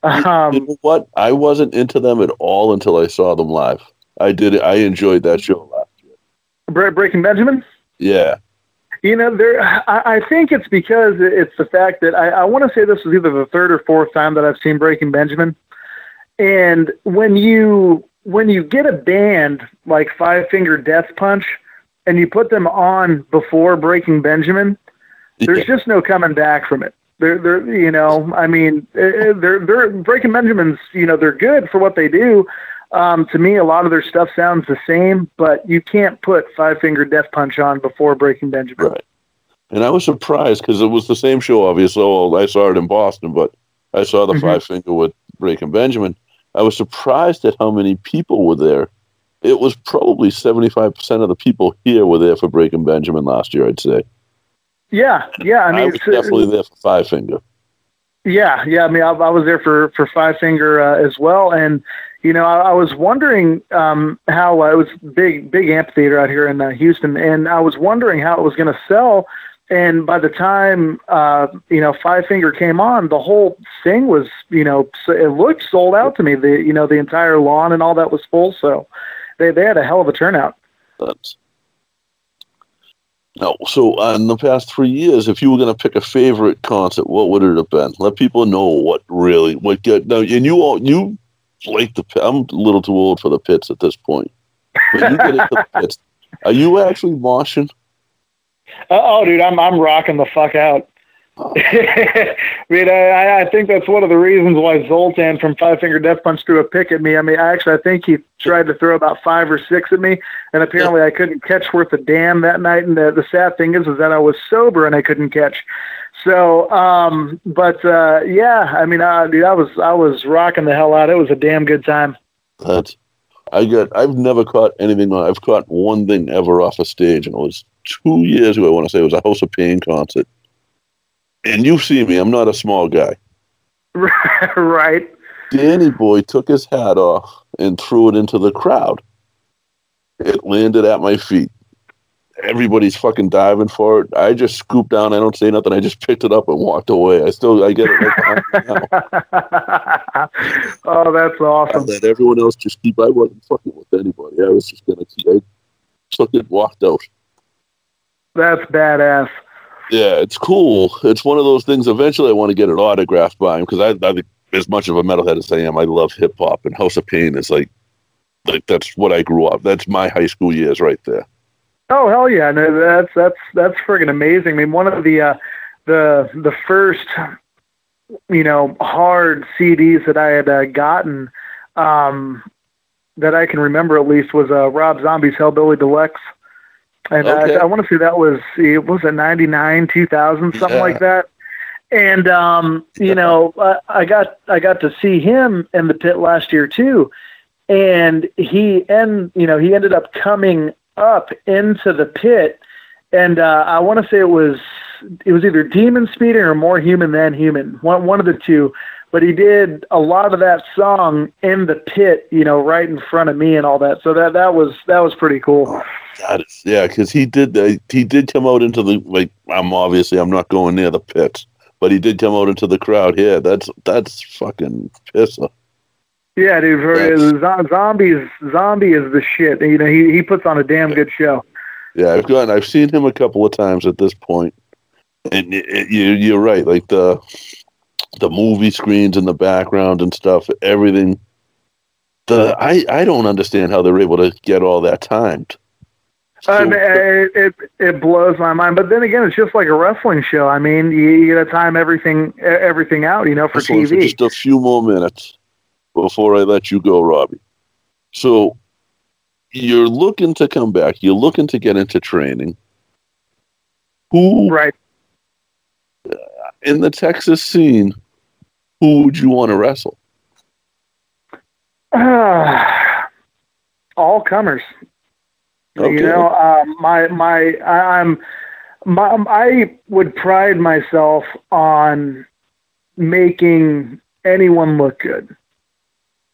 Um, you know what? I wasn't into them at all until I saw them live. I did. I enjoyed that show last. Bre- Breaking Benjamin. Yeah, You know, there. I, I think it's because it's the fact that I, I want to say this was either the third or fourth time that I've seen Breaking Benjamin, and when you when you get a band like Five Finger Death Punch, and you put them on before Breaking Benjamin, there's just no coming back from it. They're, they're, you know, I mean, eh, they're, they're Breaking Benjamin's, you know, they're good for what they do. Um, to me, a lot of their stuff sounds the same, but you can't put Five Finger Death Punch on before Breaking Benjamin. Right. And I was surprised because it was the same show, obviously. Well, I saw it in Boston, but I saw the Mhm. Five Finger with Breaking Benjamin. I was surprised at how many people were there. It was probably 75% of the people here were there for Breaking Benjamin last year, I'd say. Yeah, yeah. I mean, I was it's, uh, definitely there for Five Finger. Yeah, yeah. I mean, I, I was there for for Five Finger uh, as well, and you know, I, I was wondering um, how uh, it was big, big amphitheater out here in uh, Houston, and I was wondering how it was going to sell. And by the time uh, you know Five Finger came on, the whole thing was you know it looked sold out to me. The you know the entire lawn and all that was full, so they they had a hell of a turnout. That's no. So uh, in the past three years, if you were going to pick a favorite concert, what would it have been? Let people know what really what get now. And you all you like the. I'm a little too old for the pits at this point. When you get into the pits, are you actually moshing? Uh, oh, dude, I'm I'm rocking the fuck out. I mean, I, I think that's one of the reasons why Zoltan from Five Finger Death Punch threw a pick at me. I mean, I actually, I think he tried to throw about five or six at me, and apparently I couldn't catch worth a damn that night. And the, the sad thing is, is that I was sober and I couldn't catch. So, um, but uh, yeah, I mean, uh, dude, I was I was rocking the hell out. It was a damn good time. That's I got. I've never caught anything. I've caught one thing ever off a stage, and it was two years ago. I want to say it was a House of Pain concert. And you see me. I'm not a small guy. right. Danny Boy took his hat off and threw it into the crowd. It landed at my feet. Everybody's fucking diving for it. I just scooped down. I don't say nothing. I just picked it up and walked away. I still, I get it right now. Oh, that's I awesome. let everyone else just keep. I wasn't fucking with anybody. I was just gonna keep. I took it, walked out. That's badass. Yeah, it's cool. It's one of those things. Eventually, I want to get it autographed by him because I, I think as much of a metalhead as I am, I love hip hop and House of Pain is like, like that's what I grew up. That's my high school years right there. Oh hell yeah! No, that's that's that's friggin' amazing. I mean, one of the uh, the the first you know hard CDs that I had uh, gotten um, that I can remember at least was uh, Rob Zombie's Hellbilly Deluxe, and Okay. I, I want to say that was it was a ninety nine two thousand something Yeah. like that. And um, you know, uh, I got I got to see him in the pit last year too, and he and you know he ended up coming up into the pit, and uh, I want to say it was it was either demon speeding or more human than human, one one of the two. But he did a lot of that song in the pit, you know, right in front of me and all that. So that that was that was pretty cool. God, yeah, because he did. Uh, he did come out into the like. I'm obviously I'm not going near the pits, but he did come out into the crowd here. That's that's fucking pisser. Yeah, dude. For, zo- zombies, zombie is the shit. You know, he he puts on a damn good show. Yeah, I've gone. I've seen him a couple of times at this point, and it, it- you, you're right. Like the the movie screens in the background and stuff, everything. The I I don't understand how they're able to get all that timed. I mean, it, it it blows my mind. But then again, it's just like a wrestling show. I mean, you, you got to time everything everything out, you know, for So for TV. just a few more minutes before I let you go, Robbie. So you're looking to come back. You're looking to get into training. Who right in the Texas scene? Who would you want to wrestle? Uh, all comers. Okay. You know, um, my my I, I'm my, I would pride myself on making anyone look good.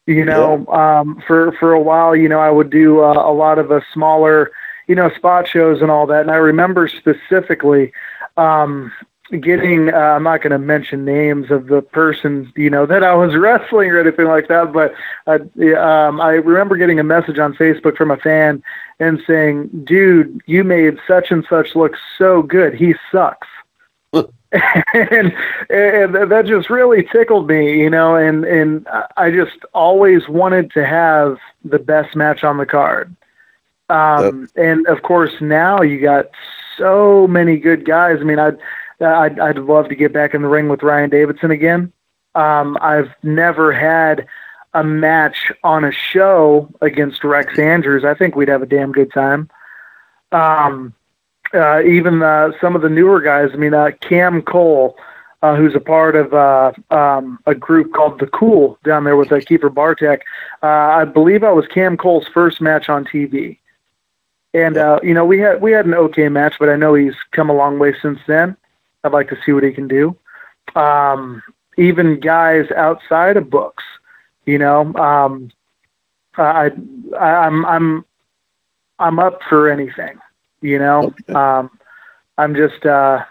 You know, um, for for a while, you know, I would do uh, a lot of the smaller, you know, spot shows and all that. And I remember specifically um, getting. Uh, I'm not going to mention names of the person, you know, that I was wrestling or anything like that. But uh, um, I remember getting a message on Facebook from a fan and saying, "Dude, you made such and such look so good. He sucks." and, and that just really tickled me, you know, and and I just always wanted to have the best match on the card. Um, and of course, now you got so many good guys. I mean, I'd, I'd I'd love to get back in the ring with Ryan Davidson again. Um, I've never had a match on a show against Rex Andrews. I think we'd have a damn good time. Um, uh, even uh, some of the newer guys. I mean, uh, Cam Cole, uh, who's a part of uh, um, a group called The Cool down there with uh, Kiefer Bartek. Uh, I believe I was Cam Cole's first match on TV, and uh, you know we had we had an okay match, but I know he's come a long way since then. I'd like to see what he can do. Um, even guys outside of books, you know, um, I, I I'm I'm I'm up for anything you know um i'm just uh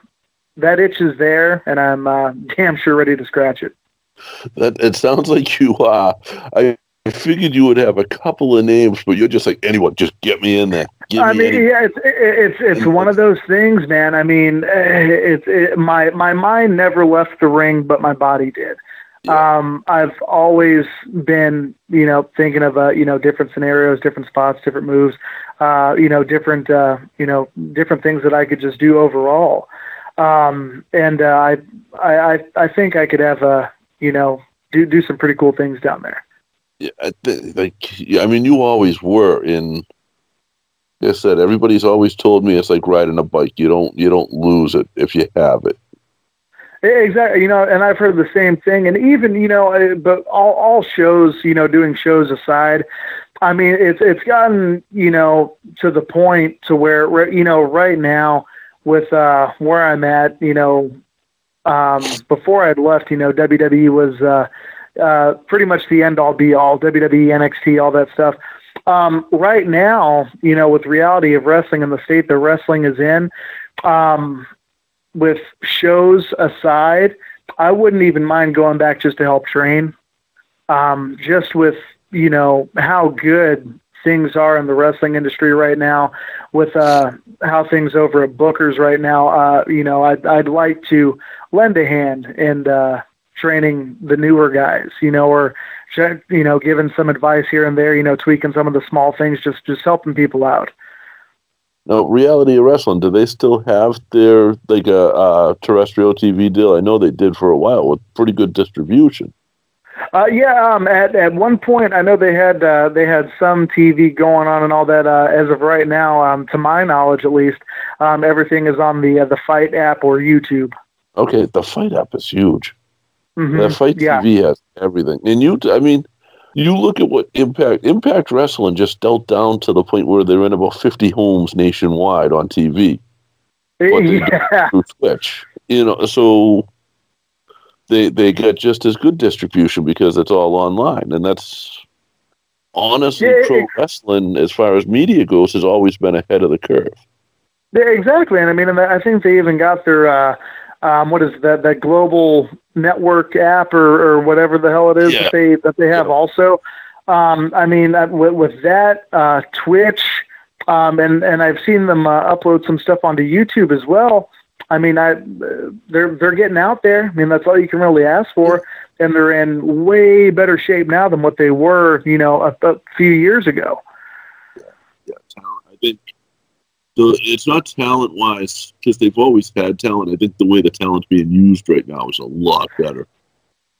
that itch is there and i'm uh damn sure ready to scratch it That it sounds like you are. I I figured you would have a couple of names, but you're just like anyone. Just get me in there. Give I me mean, yeah, it's it's it's one of those things, man. I mean, eh, it's it, my my mind never left the ring, but my body did. Um, I've always been, you know, thinking of uh, you know, different scenarios, different spots, different moves, uh, you know, different, uh, you know, different things that I could just do overall. Um, and uh, I, I, I, think I could have, uh, you know, do do some pretty cool things down there. Yeah, I like yeah, I mean, you always were in. Like I said, everybody's always told me it's like riding a bike. You don't you don't lose it if you have it. Exactly, you know, and I've heard the same thing, and even you know, but all all shows, you know, doing shows aside, I mean, it's it's gotten you know to the point to where where, you know right now with uh where I'm at, you know, um, before I'd left, you know, WWE was uh, uh, pretty much the end all be all, WWE, NXT, all that stuff. Um, right now, you know, with reality of wrestling and the state that wrestling is in, um, with shows aside, I wouldn't even mind going back just to help train. Um, just with you know how good things are in the wrestling industry right now, with uh, how things over at Booker's right now. Uh, you know, I'd I'd like to lend a hand and uh, training the newer guys. You know, or you know, giving some advice here and there. You know, tweaking some of the small things, just just helping people out. Now, reality of wrestling, do they still have their like a uh, terrestrial TV deal? I know they did for a while with pretty good distribution. Uh, yeah, um, at at one point, I know they had uh, they had some TV going on and all that. Uh, as of right now, um, to my knowledge, at least, um, everything is on the uh, the FITE app or YouTube. Okay, the FITE app is huge. Mhm, The FITE yeah. TV has everything, and you, I mean, you look at what Impact Impact Wrestling just dealt down to the point where they're in about fifty homes nationwide on TV. Yeah, through Twitch, you know, so they they get just as good distribution because it's all online, and that's honestly Yeah, pro wrestling as far as media goes has always been ahead of the curve. yeah, exactly. And I mean, and I think they even got their uh, um, what is that that global network app or, or whatever the hell it is Yeah. that they that they have also. Um, I mean, uh, with, with that uh, Twitch, um, and and I've seen them uh, upload some stuff onto YouTube as well. I mean, I they're they're getting out there. I mean, that's all you can really ask for, and they're in way better shape now than what they were, you know, a, a few years ago. Yeah, I think the, it's not talent wise because they've always had talent. I think the way the talent's being used right now is a lot better.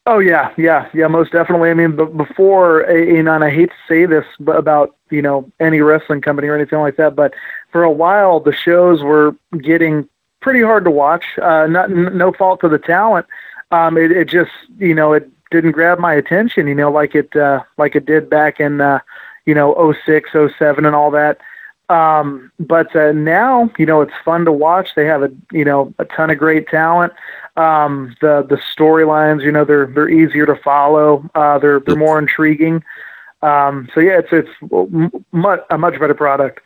Oh yeah, yeah, yeah, most definitely. I mean, but before, and I hate to say this about you know any wrestling company or anything like that, but for a while the shows were getting pretty hard to watch. Uh, not no fault to the talent. Um, it, it just you know it didn't grab my attention. You know, like it uh, like it did back in uh, you know 06, 07 and all that. Um, but uh, now, you know, it's fun to watch. They have a, you know, a ton of great talent. Um, the the storylines, you know, they're they're easier to follow. Uh, they're they're more intriguing. Um, so yeah, it's it's much, a much better product.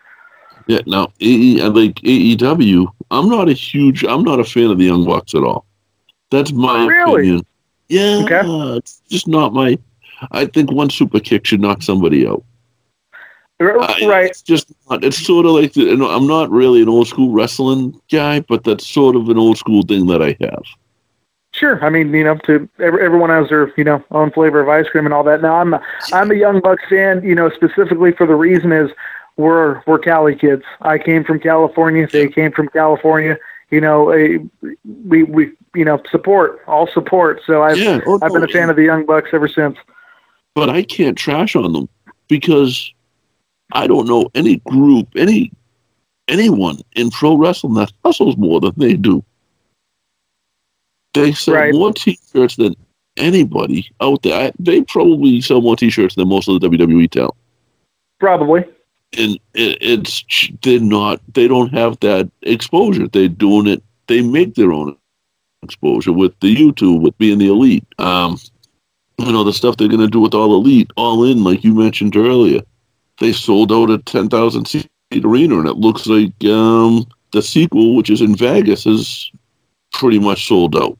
Yeah. Now, AE, like AEW, I'm not a huge, I'm not a fan of the Young Bucks at all. That's my really? opinion. Yeah, okay. it's just not my. I think one super kick should knock somebody out. Uh, right. it's just not, it's sort of like the, you know, I'm not really an old school wrestling guy, but that's sort of an old school thing that I have. Sure. I mean, you know, to every, everyone has their, you know, own flavor of ice cream and all that. Now, I'm a, I'm a Young Bucks fan, you know, specifically for the reason is we're we're Cali kids. I came from California. They came from California. You know, a, we we you know support all support. So I've Yeah. Oh, I've been a fan of the Young Bucks ever since. But I can't trash on them because I don't know any group, any anyone in pro wrestling that hustles more than they do. They sell Right. more T-shirts than anybody out there. I, they probably sell more T-shirts than most of the WWE talent. Probably. and it, it's they're not they don't have that exposure they're doing it they make their own exposure with the youtube with being the elite um you know the stuff they're going to do with all elite all in like you mentioned earlier they sold out a 10,000 seat arena and it looks like um the sequel which is in vegas is pretty much sold out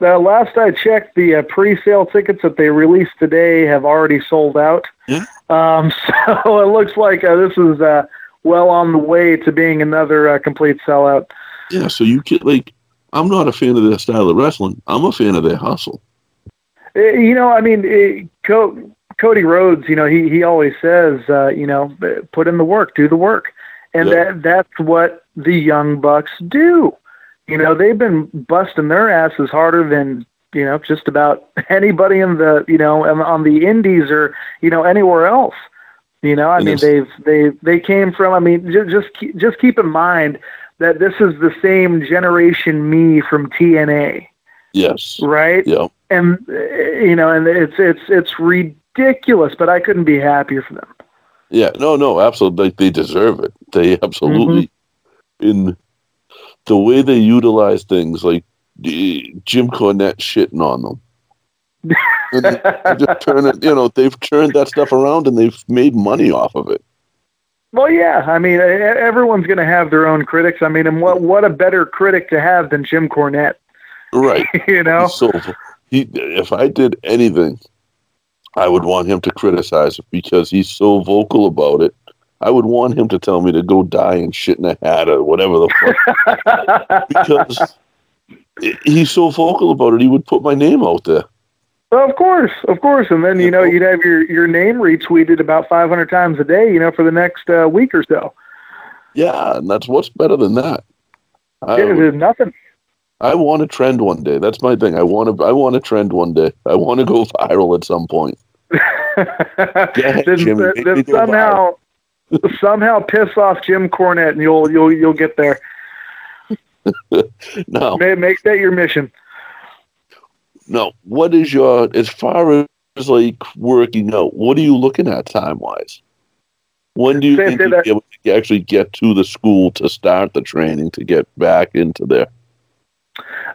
Uh, last I checked, the uh, pre-sale tickets that they released today have already sold out. Yeah. Um, so it looks like uh, this is uh, well on the way to being another uh, complete sellout. yeah so you get like i'm not a fan of their style of wrestling i'm a fan of their hustle Uh, You know, I mean, uh, Co- Cody Rhodes. You know, he he always says, uh, you know, put in the work, do the work, and Yeah. that that's what the Young Bucks do. You know, they've been busting their asses harder than you know just about anybody in the you know on, the Indies or you know anywhere else. You know, I mean, they've they they came from. I mean, just just keep, just keep in mind that this is the same generation me from TNA yes right? yeah And uh, you know, and it's it's it's ridiculous, but I couldn't be happier for them. Yeah, no, no, absolutely. They deserve it. They mm-hmm. absolutely, in the way they utilize things, like Jim Cornette shitting on them. and they just turn it, you know, they've turned that stuff around and they've made money off of it. Well, yeah, I mean, everyone's going to have their own critics. I mean, and what what a better critic to have than Jim Cornette? Right. you know, So he, if I did anything, I would want him to criticize it because he's so vocal about it. I would want him to tell me to go die and shit in a hat or whatever the fuck. because he's so vocal about it, he would put my name out there. Well, of course, of course, and then you know you'd have your your name retweeted about 500 times a day, you know, for the next uh, week or so. Yeah, and that's what's better than that. Yeah, there's nothing. I want to trend one day. That's my thing. I want to. I want to trend one day. I want to go viral at some point. ahead, then Jimmy. then- then somehow somehow piss off Jim Cornette, and you'll you'll you'll get there. No, Make, make that your mission. no. What is your as far as like working out? What are you looking at time wise? When do you Say- think say you'll be able to actually get to the school to start the training to get back into there?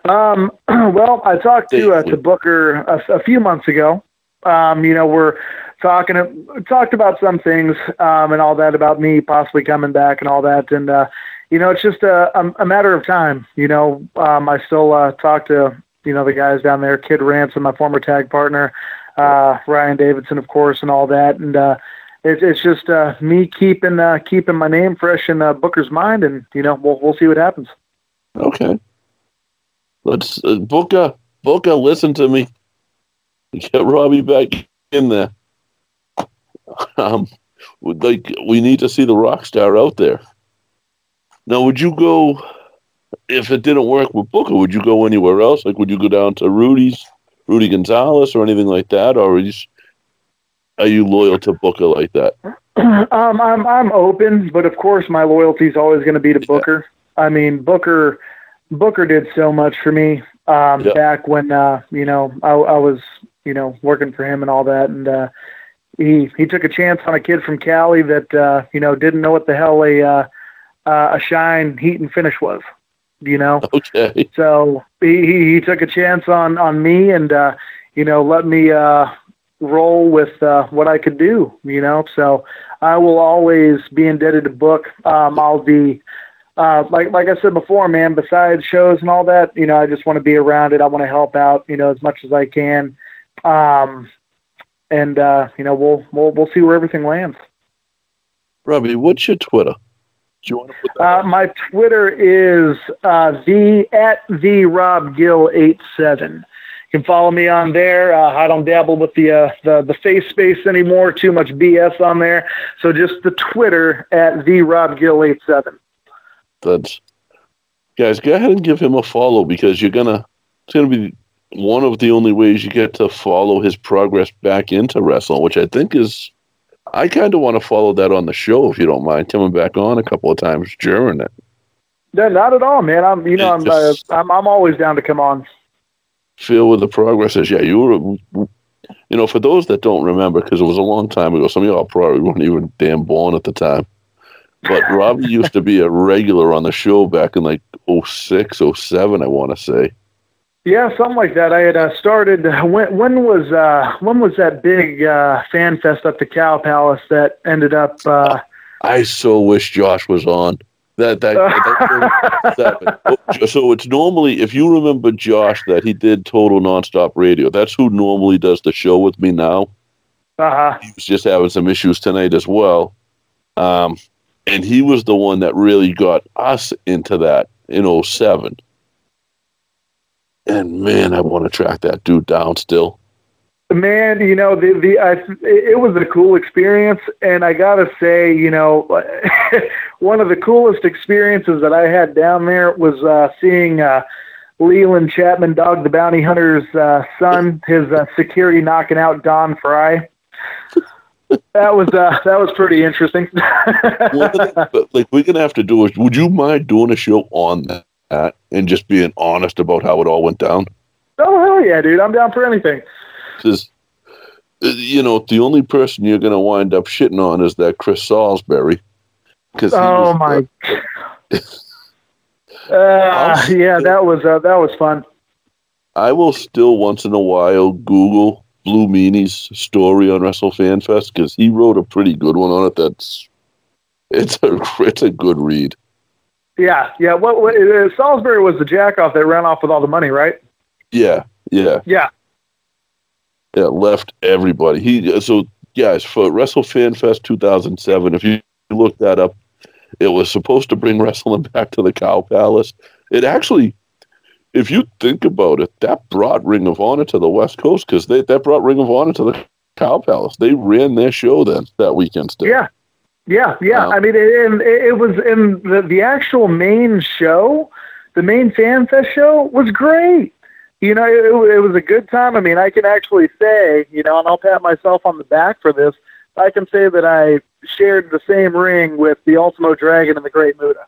Um, well, I talked to uh, to Booker a, a few months ago. Um, you know, we're talking talked about some things um, and all that about me possibly coming back and all that, and uh, you know, it's just a, a, a matter of time. You know, um, I still uh, talk to you know the guys down there, Kid Ransom, my former tag partner, uh, Ryan Davidson, of course, and all that, and uh, it's it's just uh, me keeping uh, keeping my name fresh in uh, Booker's mind, and you know, we'll we'll see what happens. Okay. Let's uh, Booker. Booker, listen to me. Get Robbie back in there. Um, like we need to see the rock star out there. Now, would you go if it didn't work with Booker? Would you go anywhere else? Like, would you go down to Rudy's, Rudy Gonzalez or anything like that, or are you, are you loyal to Booker like that? um, I'm I'm open, but of course my loyalty is always going to be to Booker. I mean, Booker Booker did so much for me um, Yeah. back when uh, you know I, I was you know working for him and all that, and uh, he he took a chance on a kid from Cali that uh, you know didn't know what the hell a uh, uh, a shine heat and finish was, you know. Okay. So he, he, he took a chance on, on me and, uh, you know, let me, uh, roll with, uh, what I could do, you know, so I will always be indebted to book. Um, I'll be, uh, like, like I said before, man, besides shows and all that, you know, I just want to be around it. I want to help out, you know, as much as I can. Um, and, uh, you know, we'll, we'll, we'll see where everything lands. Robbie, what's your Twitter? Do you want to put that? Uh, my Twitter is uh, the at the Rob Gill eight seven. You can follow me on there. Uh, I don't dabble with the, uh, the the face space anymore. Too much BS on there. So just the Twitter at the Rob Gill eight seven. That's guys, go ahead and give him a follow because you're gonna. It's gonna be one of the only ways you get to follow his progress back into wrestling, which I think is. I kind of want to follow that on the show if you don't mind coming back on a couple of times during it. No, not at all, man. I'm you know I'm, uh, I'm I'm always down to come on. Feel where the progress is. Yeah, you were. You know, for those that don't remember, because it was a long time ago, some of y'all probably weren't even damn born at the time. But Robbie used to be a regular on the show back in like 06, 07, I want to say. Yeah, something like that. I had uh, started. When when was uh, when was that big uh, fan fest up the Cow Palace that ended up? Uh, I so wish Josh was on. That that, that, that oh, so it's normally if you remember Josh that he did total nonstop radio. That's who normally does the show with me now. uh-huh. He was just having some issues tonight as well. Um, and he was the one that really got us into that in 07. And man, I want to track that dude down still. Man, you know the the I, it was a cool experience, and I gotta say, you know, one of the coolest experiences that I had down there was uh, seeing uh, Leland Chapman, Dog the Bounty Hunter's uh, son, his uh, security knocking out Don Frye. That was uh, that was pretty interesting. but like we're gonna have to do it. Would you mind doing a show on that and just being honest about how it all went down? oh hell yeah, dude! I'm down for anything. Because you know the only person you're gonna wind up shitting on is that Chris Salisbury. Because Oh my. Uh, yeah, that was uh, that was fun. I will still once in a while Google Blue Meanie's story on Wrestle Fan Fest because he wrote a pretty good one on it. That's it's a it's a good read. Yeah, yeah. What, what uh, Salisbury was the jackoff that ran off with all the money, right? Yeah, yeah, Yeah. yeah. Left everybody. He so guys for Wrestle Fan Fest 2007. If you look that up, it was supposed to bring wrestling back to the Cow Palace. It actually, if you think about it, that brought Ring of Honor to the West Coast because they that brought Ring of Honor to the Cow Palace. They ran their show then that weekend still. Yeah, yeah, yeah. I mean, it, and it, it was in the the actual main show, the main fan fest show was great. You know, it, it was a good time. I mean, I can actually say, you know, and I'll pat myself on the back for this. I can say that I shared the same ring with the Ultimo Dragon and the Great Muta.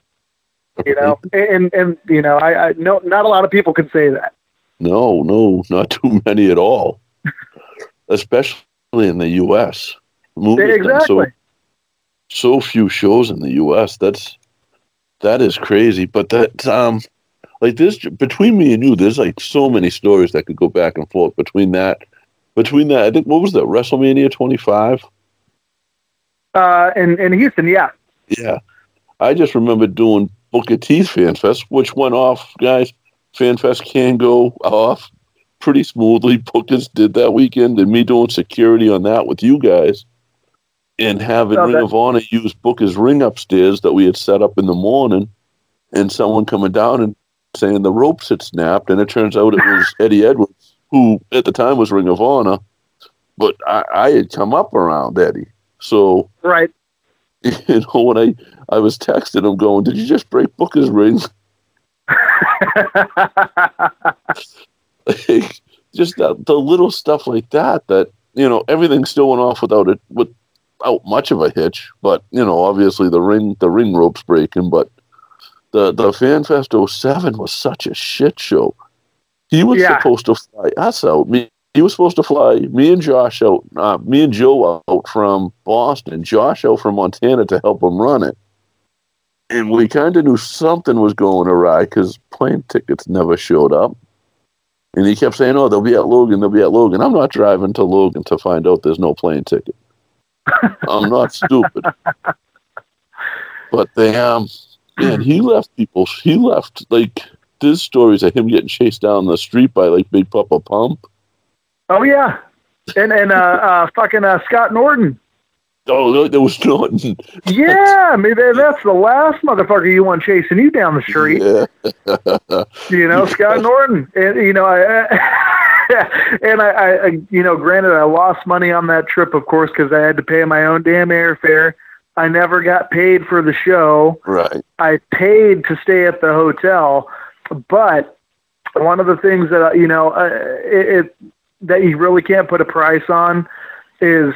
You know, and and you know, I, I no, not a lot of people can say that. No, no, not too many at all. Especially in the U.S. Movies Exactly. So, so few shows in the U.S. That's that is crazy. But that um, like this between me and you, there's like so many stories that could go back and forth between that. Between that, I think what was that WrestleMania 25? Uh, in in Houston, yeah. Yeah. I just remember doing Booker T's Fan Fest, which went off, guys. Fan Fest can go off pretty smoothly. Bookers did that weekend, and me doing security on that with you guys, and having Ring that- of Honor use Booker's ring upstairs that we had set up in the morning, and someone coming down and saying the ropes had snapped, and it turns out it was Eddie Edwards, who at the time was Ring of Honor, but I, I had come up around Eddie, so Right. you know, when I, I was texting him going, Did you just break Booker's ring? like, just that, the little stuff like that that you know everything still went off without it without much of a hitch. But you know, obviously the ring the ring ropes breaking, but the the FanFest 07 was such a shit show. He was Yeah. supposed to fly us out. Me, he was supposed to fly me and Josh out, uh, me and Joe out from Boston, Josh out from Montana to help him run it. And we kind of knew something was going awry because plane tickets never showed up. And he kept saying, "Oh, they'll be at Logan. They'll be at Logan." I'm not driving to Logan to find out there's no plane ticket. I'm not stupid. But they um, man, he left people. He left like there's stories of him getting chased down the street by like Big Papa Pump. Oh yeah, and and uh, uh fucking uh, Scott Norton. Oh, no, there was no. Yeah, I mean that's the last motherfucker you want chasing you down the street. Yeah. You know, Scott Norton, and you know, I, and I, I, I, you know, granted, I lost money on that trip, of course, because I had to pay my own damn airfare. I never got paid for the show. right. I paid to stay at the hotel, but one of the things that you know, uh, it, it that you really can't put a price on is,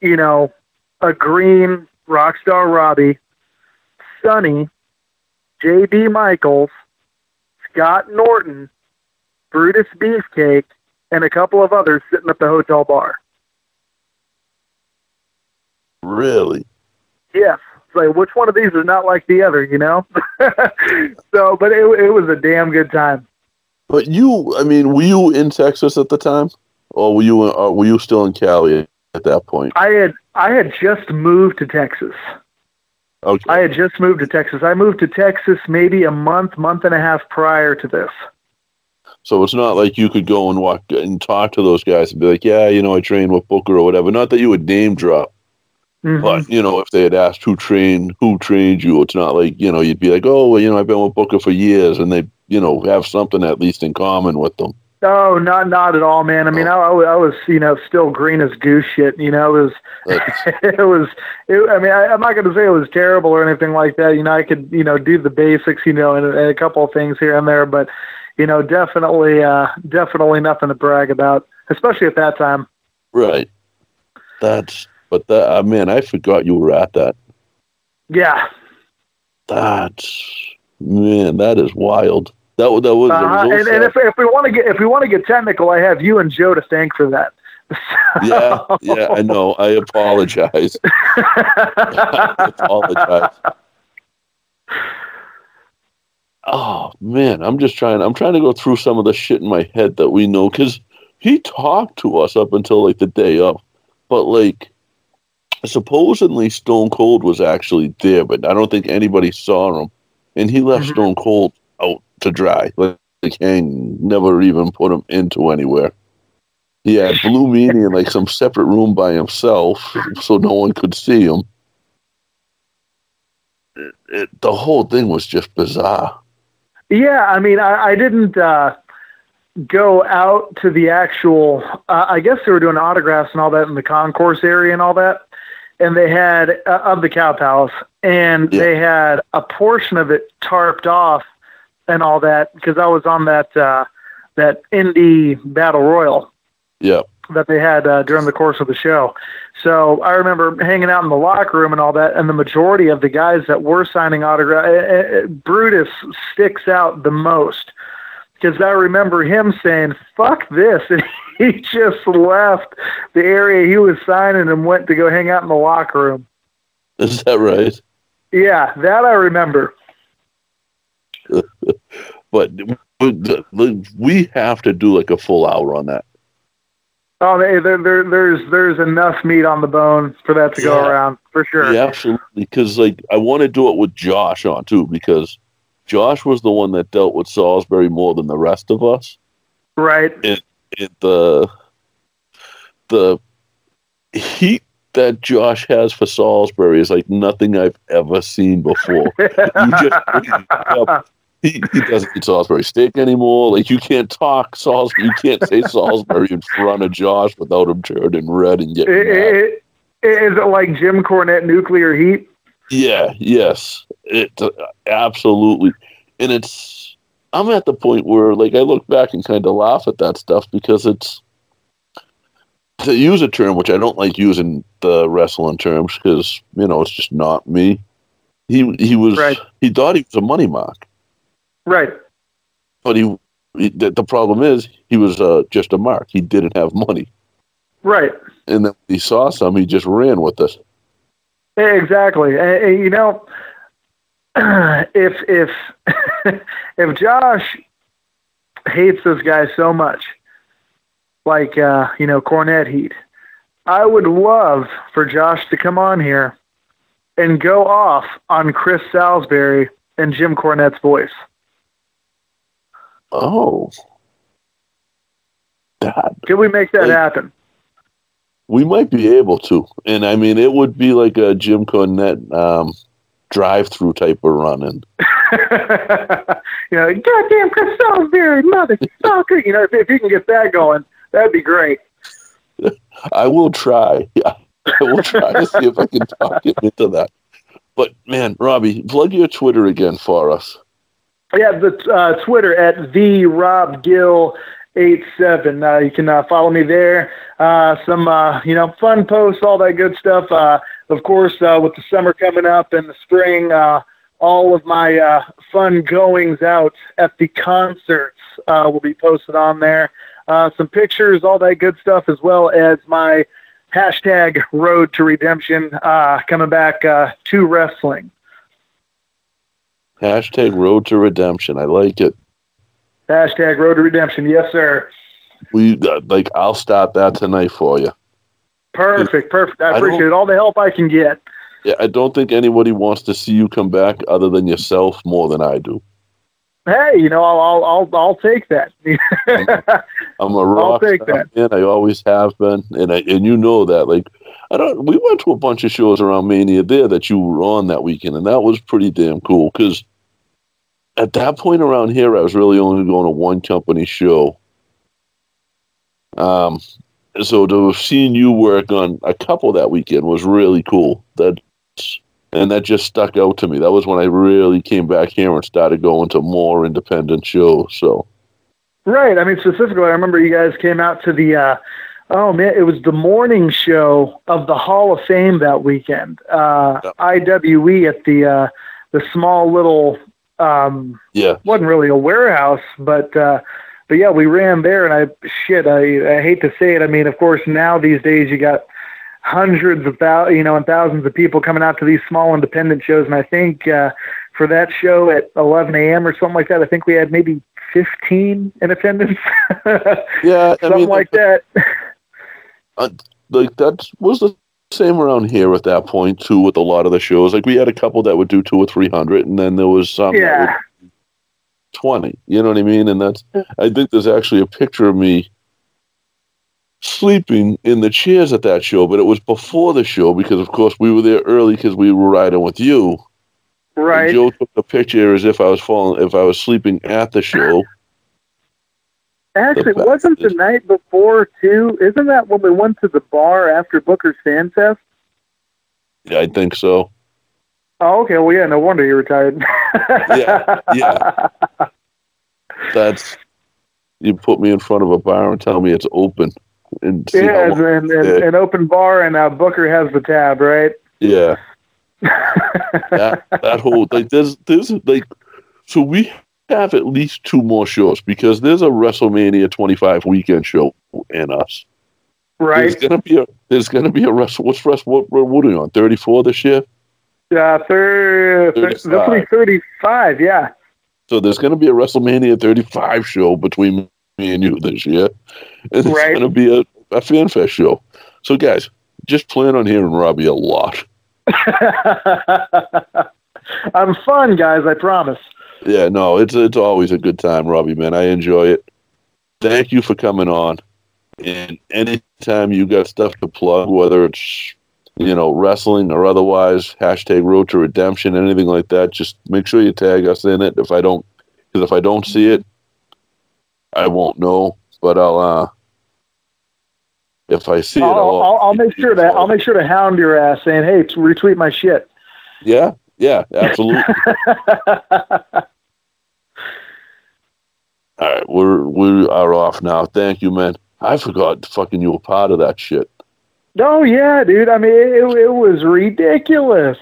you know, a green Rockstar Robbie, Sonny, J.B. Michaels, Scott Norton, Brutus Beefcake, and a couple of others sitting at the hotel bar. Really. Yes. It's like which one of these is not like the other, you know? so, but it it was a damn good time. But you, I mean, were you in Texas at the time, or were you uh, were you still in Cali at that point? I had I had just moved to Texas. Okay. I had just moved to Texas. I moved to Texas maybe a month, month and a half prior to this. So it's not like you could go and walk and talk to those guys and be like, yeah, you know, I trained with Booker or whatever. Not that you would name drop, Mhm. but you know, if they had asked who trained who trained you, it's not like you know you'd be like, oh, well, you know, I've been with Booker for years, and they, you know, have something at least in common with them. No, not not at all, man. I mean, I, I was- I was, you know, still green as goose shit. You know, it was, it was. It, I mean, I, I'm not going to say it was terrible or anything like that. You know, I could, you know, do the basics, you know, and, and a couple of things here and there, but, you know, definitely, uh, definitely nothing to brag about, especially at that time. Right. That's. But that, uh, man, I forgot you were at that. Yeah, That's man, that is wild. That was that was. uh, was and, and if if we want to get if we want to get technical, I have you and Joe to thank for that. yeah, yeah, I know. I apologize. I apologize. Oh man, I'm just trying. I'm trying to go through some of the shit in my head that we know because he talked to us up until like the day of, but like supposedly Stone Cold was actually there, but I don't think anybody saw him, and he left Stone Cold to dry. Like, Hang never even put him into anywhere. He had Blue Meanie in like some separate room by himself, so no one could see him. It, it, the whole thing was just bizarre. Yeah, I mean, I, I didn't uh, go out to the actual. Uh, I guess they were doing autographs and all that in the concourse area and all that, and they had uh, of the Cow Palace, and they had a portion of it tarped off and all that because I was on that uh, that indie battle royal Yeah. that they had uh, during the course of the show. So I remember hanging out in the locker room and all that, and the majority of the guys that were signing autographs, Brutus sticks out the most because I remember him saying "fuck this," and he just left the area he was signing and went to go hang out in the locker room. Is that right? Yeah, that I remember. But we have to do like a full hour on that. Oh, there, there, there, there's there's enough meat on the bone for that to go around for sure. Yeah, absolutely. Because like I want to do it with Josh on too, because Josh was the one that dealt with Salisbury more than the rest of us. Right. And, and the the heat that Josh has for Salisbury is like nothing I've ever seen before. you just up. He, he doesn't eat Salisbury steak anymore. Like you can't talk Salisbury. You can't say Salisbury in front of Josh without him turning red and getting It, it, it, is it like Jim Cornette nuclear heat? Yeah, yes, it uh, absolutely, and it's I'm at the point where like I look back and kind of laugh at that stuff because it's to use a term which I don't like using the wrestling terms because you know it's just not me. He he was Right. he thought he was a money mark, Right. but he, he the, problem is he was uh, just a mark. He didn't have money, Right. and then he saw some, he just ran with it. Exactly. And, and, you know, if if if Josh hates this guy so much, like uh, you know Cornette heat, I would love for Josh to come on here and go off on Chris Salisbury and Jim Cornette's voice. Oh, that Can we make that happen? we might be able to, and I mean it would be like a Jim Cornette um, drive-through type of running. you know, goddamn Chris Salisbury, motherfucker. You know, if, if you can get that going, that'd be great. I will try. Yeah. I will try to see if I can talk him into that. But man, Robbie, plug your Twitter again for us. Yeah, the uh, Twitter at the Rob Gill eight seven. Uh, you can uh, follow me there. Uh, some uh, you know fun posts, all that good stuff. Uh, of course, with the summer coming up and the spring, all of my fun goings out at the concerts will be posted on there. Some pictures, all that good stuff, as well as my hashtag Road to Redemption coming back to wrestling. Hashtag Road to Redemption. I like it. Hashtag Road to Redemption. Yes, sir. We uh, like. I'll start that tonight for you. Perfect, perfect. I I appreciate. All the help I can get. Yeah, I don't think anybody wants to see you come back other than yourself more than I do. Hey, you know, I'll I'll I'll, I'll take that. I'm a rock I'll take star, man. I always have been, and I and you know that. Like, I don't. We went to a bunch of shows around Mania there that you were on that weekend, and that was pretty damn cool. Because at that point around here, I was really only going to one company show. Um, so to have seen you work on a couple that weekend was really cool. That and that just stuck out to me. That was when I really came back here and started going to more independent shows. So. right. I mean, specifically, I remember you guys came out to the. uh Oh man, it was the morning show of the Hall of Fame that weekend. Uh, IWE at the uh, the small little um, Yeah. wasn't really a warehouse, but uh, but yeah, we ran there, and I shit, I, I hate to say it. I mean, of course, now these days you got hundreds of thou, you know, and thousands of people coming out to these small independent shows, and I think uh, for that show at 11 a.m. or something like that, I think we had maybe 15 in attendance, Yeah, something mean, like that. uh, like that was the same around here at that point too. With a lot of the shows, like we had a couple that would do two or three hundred, and then there was some that Yeah. twenty. You know what I mean? And that's I think there's actually a picture of me sleeping in the chairs at that show, but it was before the show because, of course, we were there early because we were riding with you. And Right. Joe took the picture as if I was falling, if I was sleeping at the show. Actually, the wasn't the night before too? Isn't that when we went to the bar after Booker's Fan Fest? Yeah, I think so. Oh, okay. Well, yeah. No wonder you retired. Yeah, yeah. That's you put me in front of a bar and tell me it's open, and see yeah, it's an, an, an open bar, and uh, Booker has the tab, right? Yeah. that that whole like there's there's like so we have at least two more shows because there's a WrestleMania 25 weekend show in us. There's Right. gonna be a there's gonna be a wrestle. What's wrestle? What, what, what are we on? 34 this year. Uh, thir- this will be 35, yeah. So there's gonna be a WrestleMania 35 show between me and you this year, and it's Right. gonna be a, a fan fest show. So guys, just plan on hearing Robbie a lot. I'm fun, guys, I promise. Yeah, no, it's it's always a good time, Robbie, man. I enjoy it. Thank you for coming on. And anytime you got stuff to plug, whether it's you know wrestling or otherwise, hashtag Road to Redemption, anything like that, just make sure you tag us in it. If I don't, because if I don't see it, I won't know. But I'll uh if I see it, I'll, I'll, I'll, I'll make sure to I'll make sure to hound your ass, saying, "Hey, retweet my shit." yeah, yeah, absolutely. right, we're we are off now. Thank you, man. I forgot fucking you were part of that shit. Oh yeah, dude. I mean, it, it was ridiculous.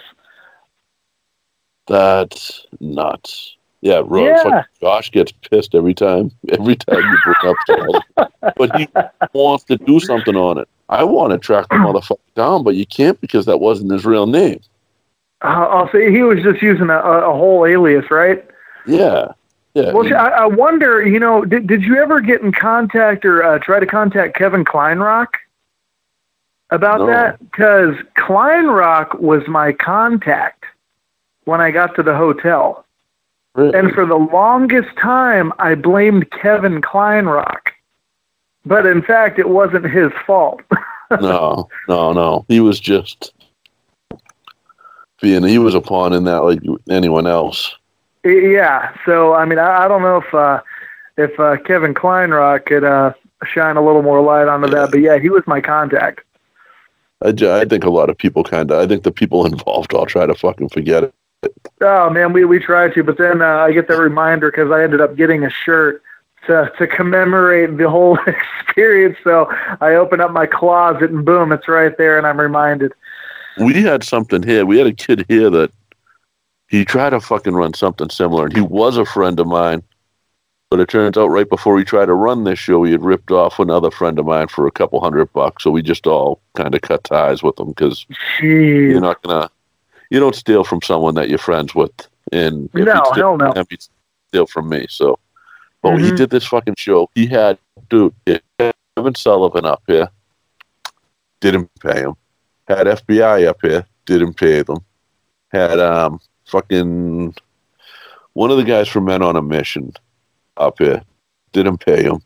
That's nuts. Yeah, really. Yeah. Josh gets pissed every time. Every time you bring up something. but he wants to do something on it. I want to track the motherfucker down, but you can't because that wasn't his real name. Uh, I'll say he was just using a a whole alias, right? Yeah, yeah. Well, I, I wonder, you know, did, did you ever get in contact or uh, try to contact Kevin Kleinrock about No. that? Because Kleinrock was my contact when I got to the hotel. And for the longest time, I blamed Kevin Kleinrock. But in fact, it wasn't his fault. no, no, no. He was just being. He was a pawn in that, like anyone else. Yeah. So I mean, I, I don't know if uh, if uh, Kevin Kleinrock could uh, shine a little more light onto that, but yeah, he was my contact. I, I think a lot of people kind of. I think the people involved all try to fucking forget it. Oh man, we we tried to, but then uh, I get that reminder because I ended up getting a shirt to to commemorate the whole experience. So I open up my closet and boom, it's right there, and I'm reminded. we had something here. We had a kid here that he tried to fucking run something similar, and he was a friend of mine. But it turns out right before he tried to run this show, he had ripped off another friend of mine for a couple hundred bucks. So we just all kind of cut ties with him because you're not gonna, you don't steal from someone that you're friends with, and if No, hell no. him, steal from me. So, but he Mhm. did this fucking show. He had dude Kevin Sullivan up here, didn't pay him had FBI up here, didn't pay them. Had um fucking one of the guys from Men on a Mission up here, didn't pay him.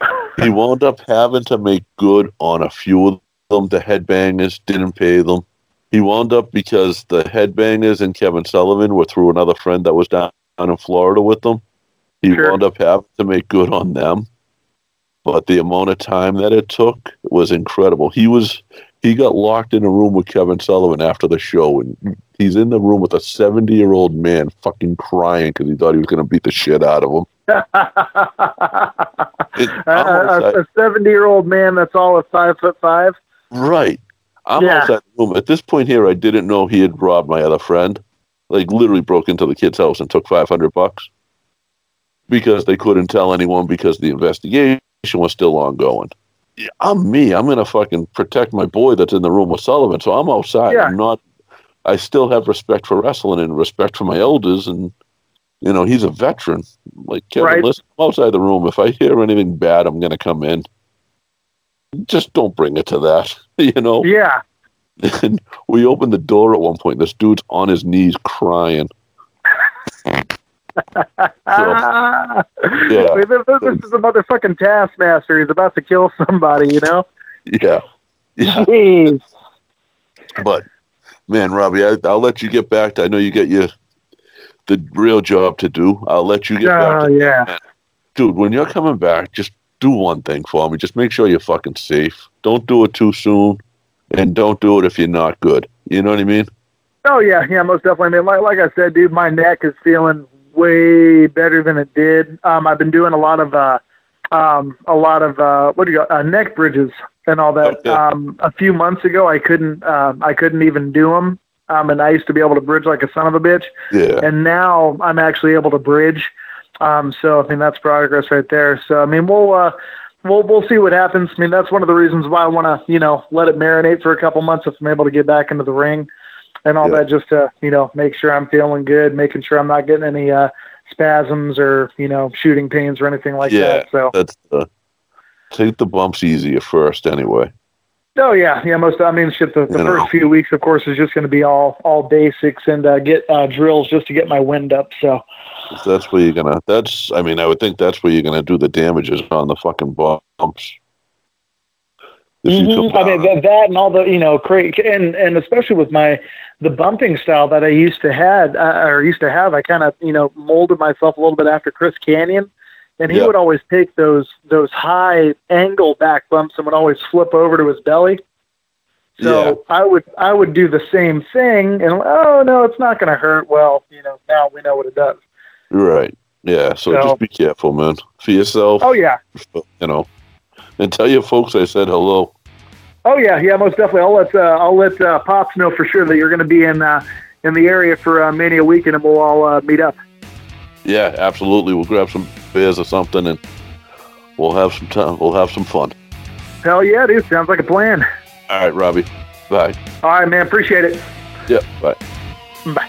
he wound up having to make good on a few of them. The headbangers didn't pay them. He wound up because the headbangers and Kevin Sullivan were through another friend that was down in Florida with them. He wound up having to make good on them. But the amount of time that it took was incredible. He was he got locked in a room with Kevin Sullivan after the show, and he's in the room with a 70 year old man fucking crying because he thought he was going to beat the shit out of him. a a seventy year old man that's all of five foot five. Right. I'm Yeah. outside the room. At this point here, I didn't know he had robbed my other friend. Like, literally broke into the kid's house and took 500 bucks because they couldn't tell anyone because the investigation was still ongoing. Yeah, I'm me. I'm going to fucking protect my boy that's in the room with Sullivan. So I'm outside. Yeah. I'm not, I still have respect for wrestling and respect for my elders. And, you know, he's a veteran. Like, Kevin, Right. listen, I'm outside the room. If I hear anything bad, I'm going to come in. Just don't bring it to that, you know? Yeah. And we opened the door at one point. This dude's on his knees crying. Ah. Yeah. I mean, this, this is a motherfucking taskmaster. He's about to kill somebody, you know? Yeah. Yeah. Jeez. But man, Robbie, I, I'll let you get back to. I know you got your the real job to do. I'll let you get back. Oh, yeah. dude, when you're coming back, just do one thing for me. Just make sure you're fucking safe. Don't do it too soon, and don't do it if you're not good. You know what I mean? Oh yeah, yeah, most definitely. I mean, like, like I said, dude, my neck is feeling way better than it did. Um, I've been doing a lot of uh, um, a lot of uh, what do you got? Uh, neck bridges and all that. Um, a few months ago, I couldn't uh, I couldn't even do them. Um, and I used to be able to bridge like a son of a bitch. Yeah. And now I'm actually able to bridge. Um, so I mean that's progress right there. So I mean we'll uh, we'll we'll see what happens. I mean that's one of the reasons why I want to you know let it marinate for a couple months if I'm able to get back into the ring and all that just to you know make sure I'm feeling good, making sure I'm not getting any uh, spasms or you know shooting pains or anything like yeah. that. So that's the take the bumps easy at first, anyway. oh yeah, yeah. Most I mean shit. The, the You first know. few weeks, of course, is just going to be all all basics and uh, get uh, drills just to get my wind up. So That's where you're gonna. That's. I mean, I would think that's where you're gonna do the damages on the fucking bumps. Mhm. I mean that, that and all the you know cra- and and especially with my the bumping style that I used to had uh, or used to have, I kind of you know molded myself a little bit after Chris Kanyon, and he Yeah. would always take those those high angle back bumps and would always flip over to his belly. So I would I would do the same thing and oh no, it's not going to hurt. Well, you know now we know what it does. Right. Yeah, so, So- just be careful, man, for yourself. Oh yeah, You know, and tell your folks I said hello. oh yeah, yeah, most definitely. I'll let uh, I'll let uh, pops know for sure that you're going to be in uh, in the area for uh, Mania weekend, and we'll all uh, meet up. Yeah, absolutely. We'll grab some beers or something, and we'll have some time. We'll have some fun. Hell yeah, dude! Sounds like a plan. All right, Robbie. Bye. All right, man. Appreciate it. Yep. Bye. Bye.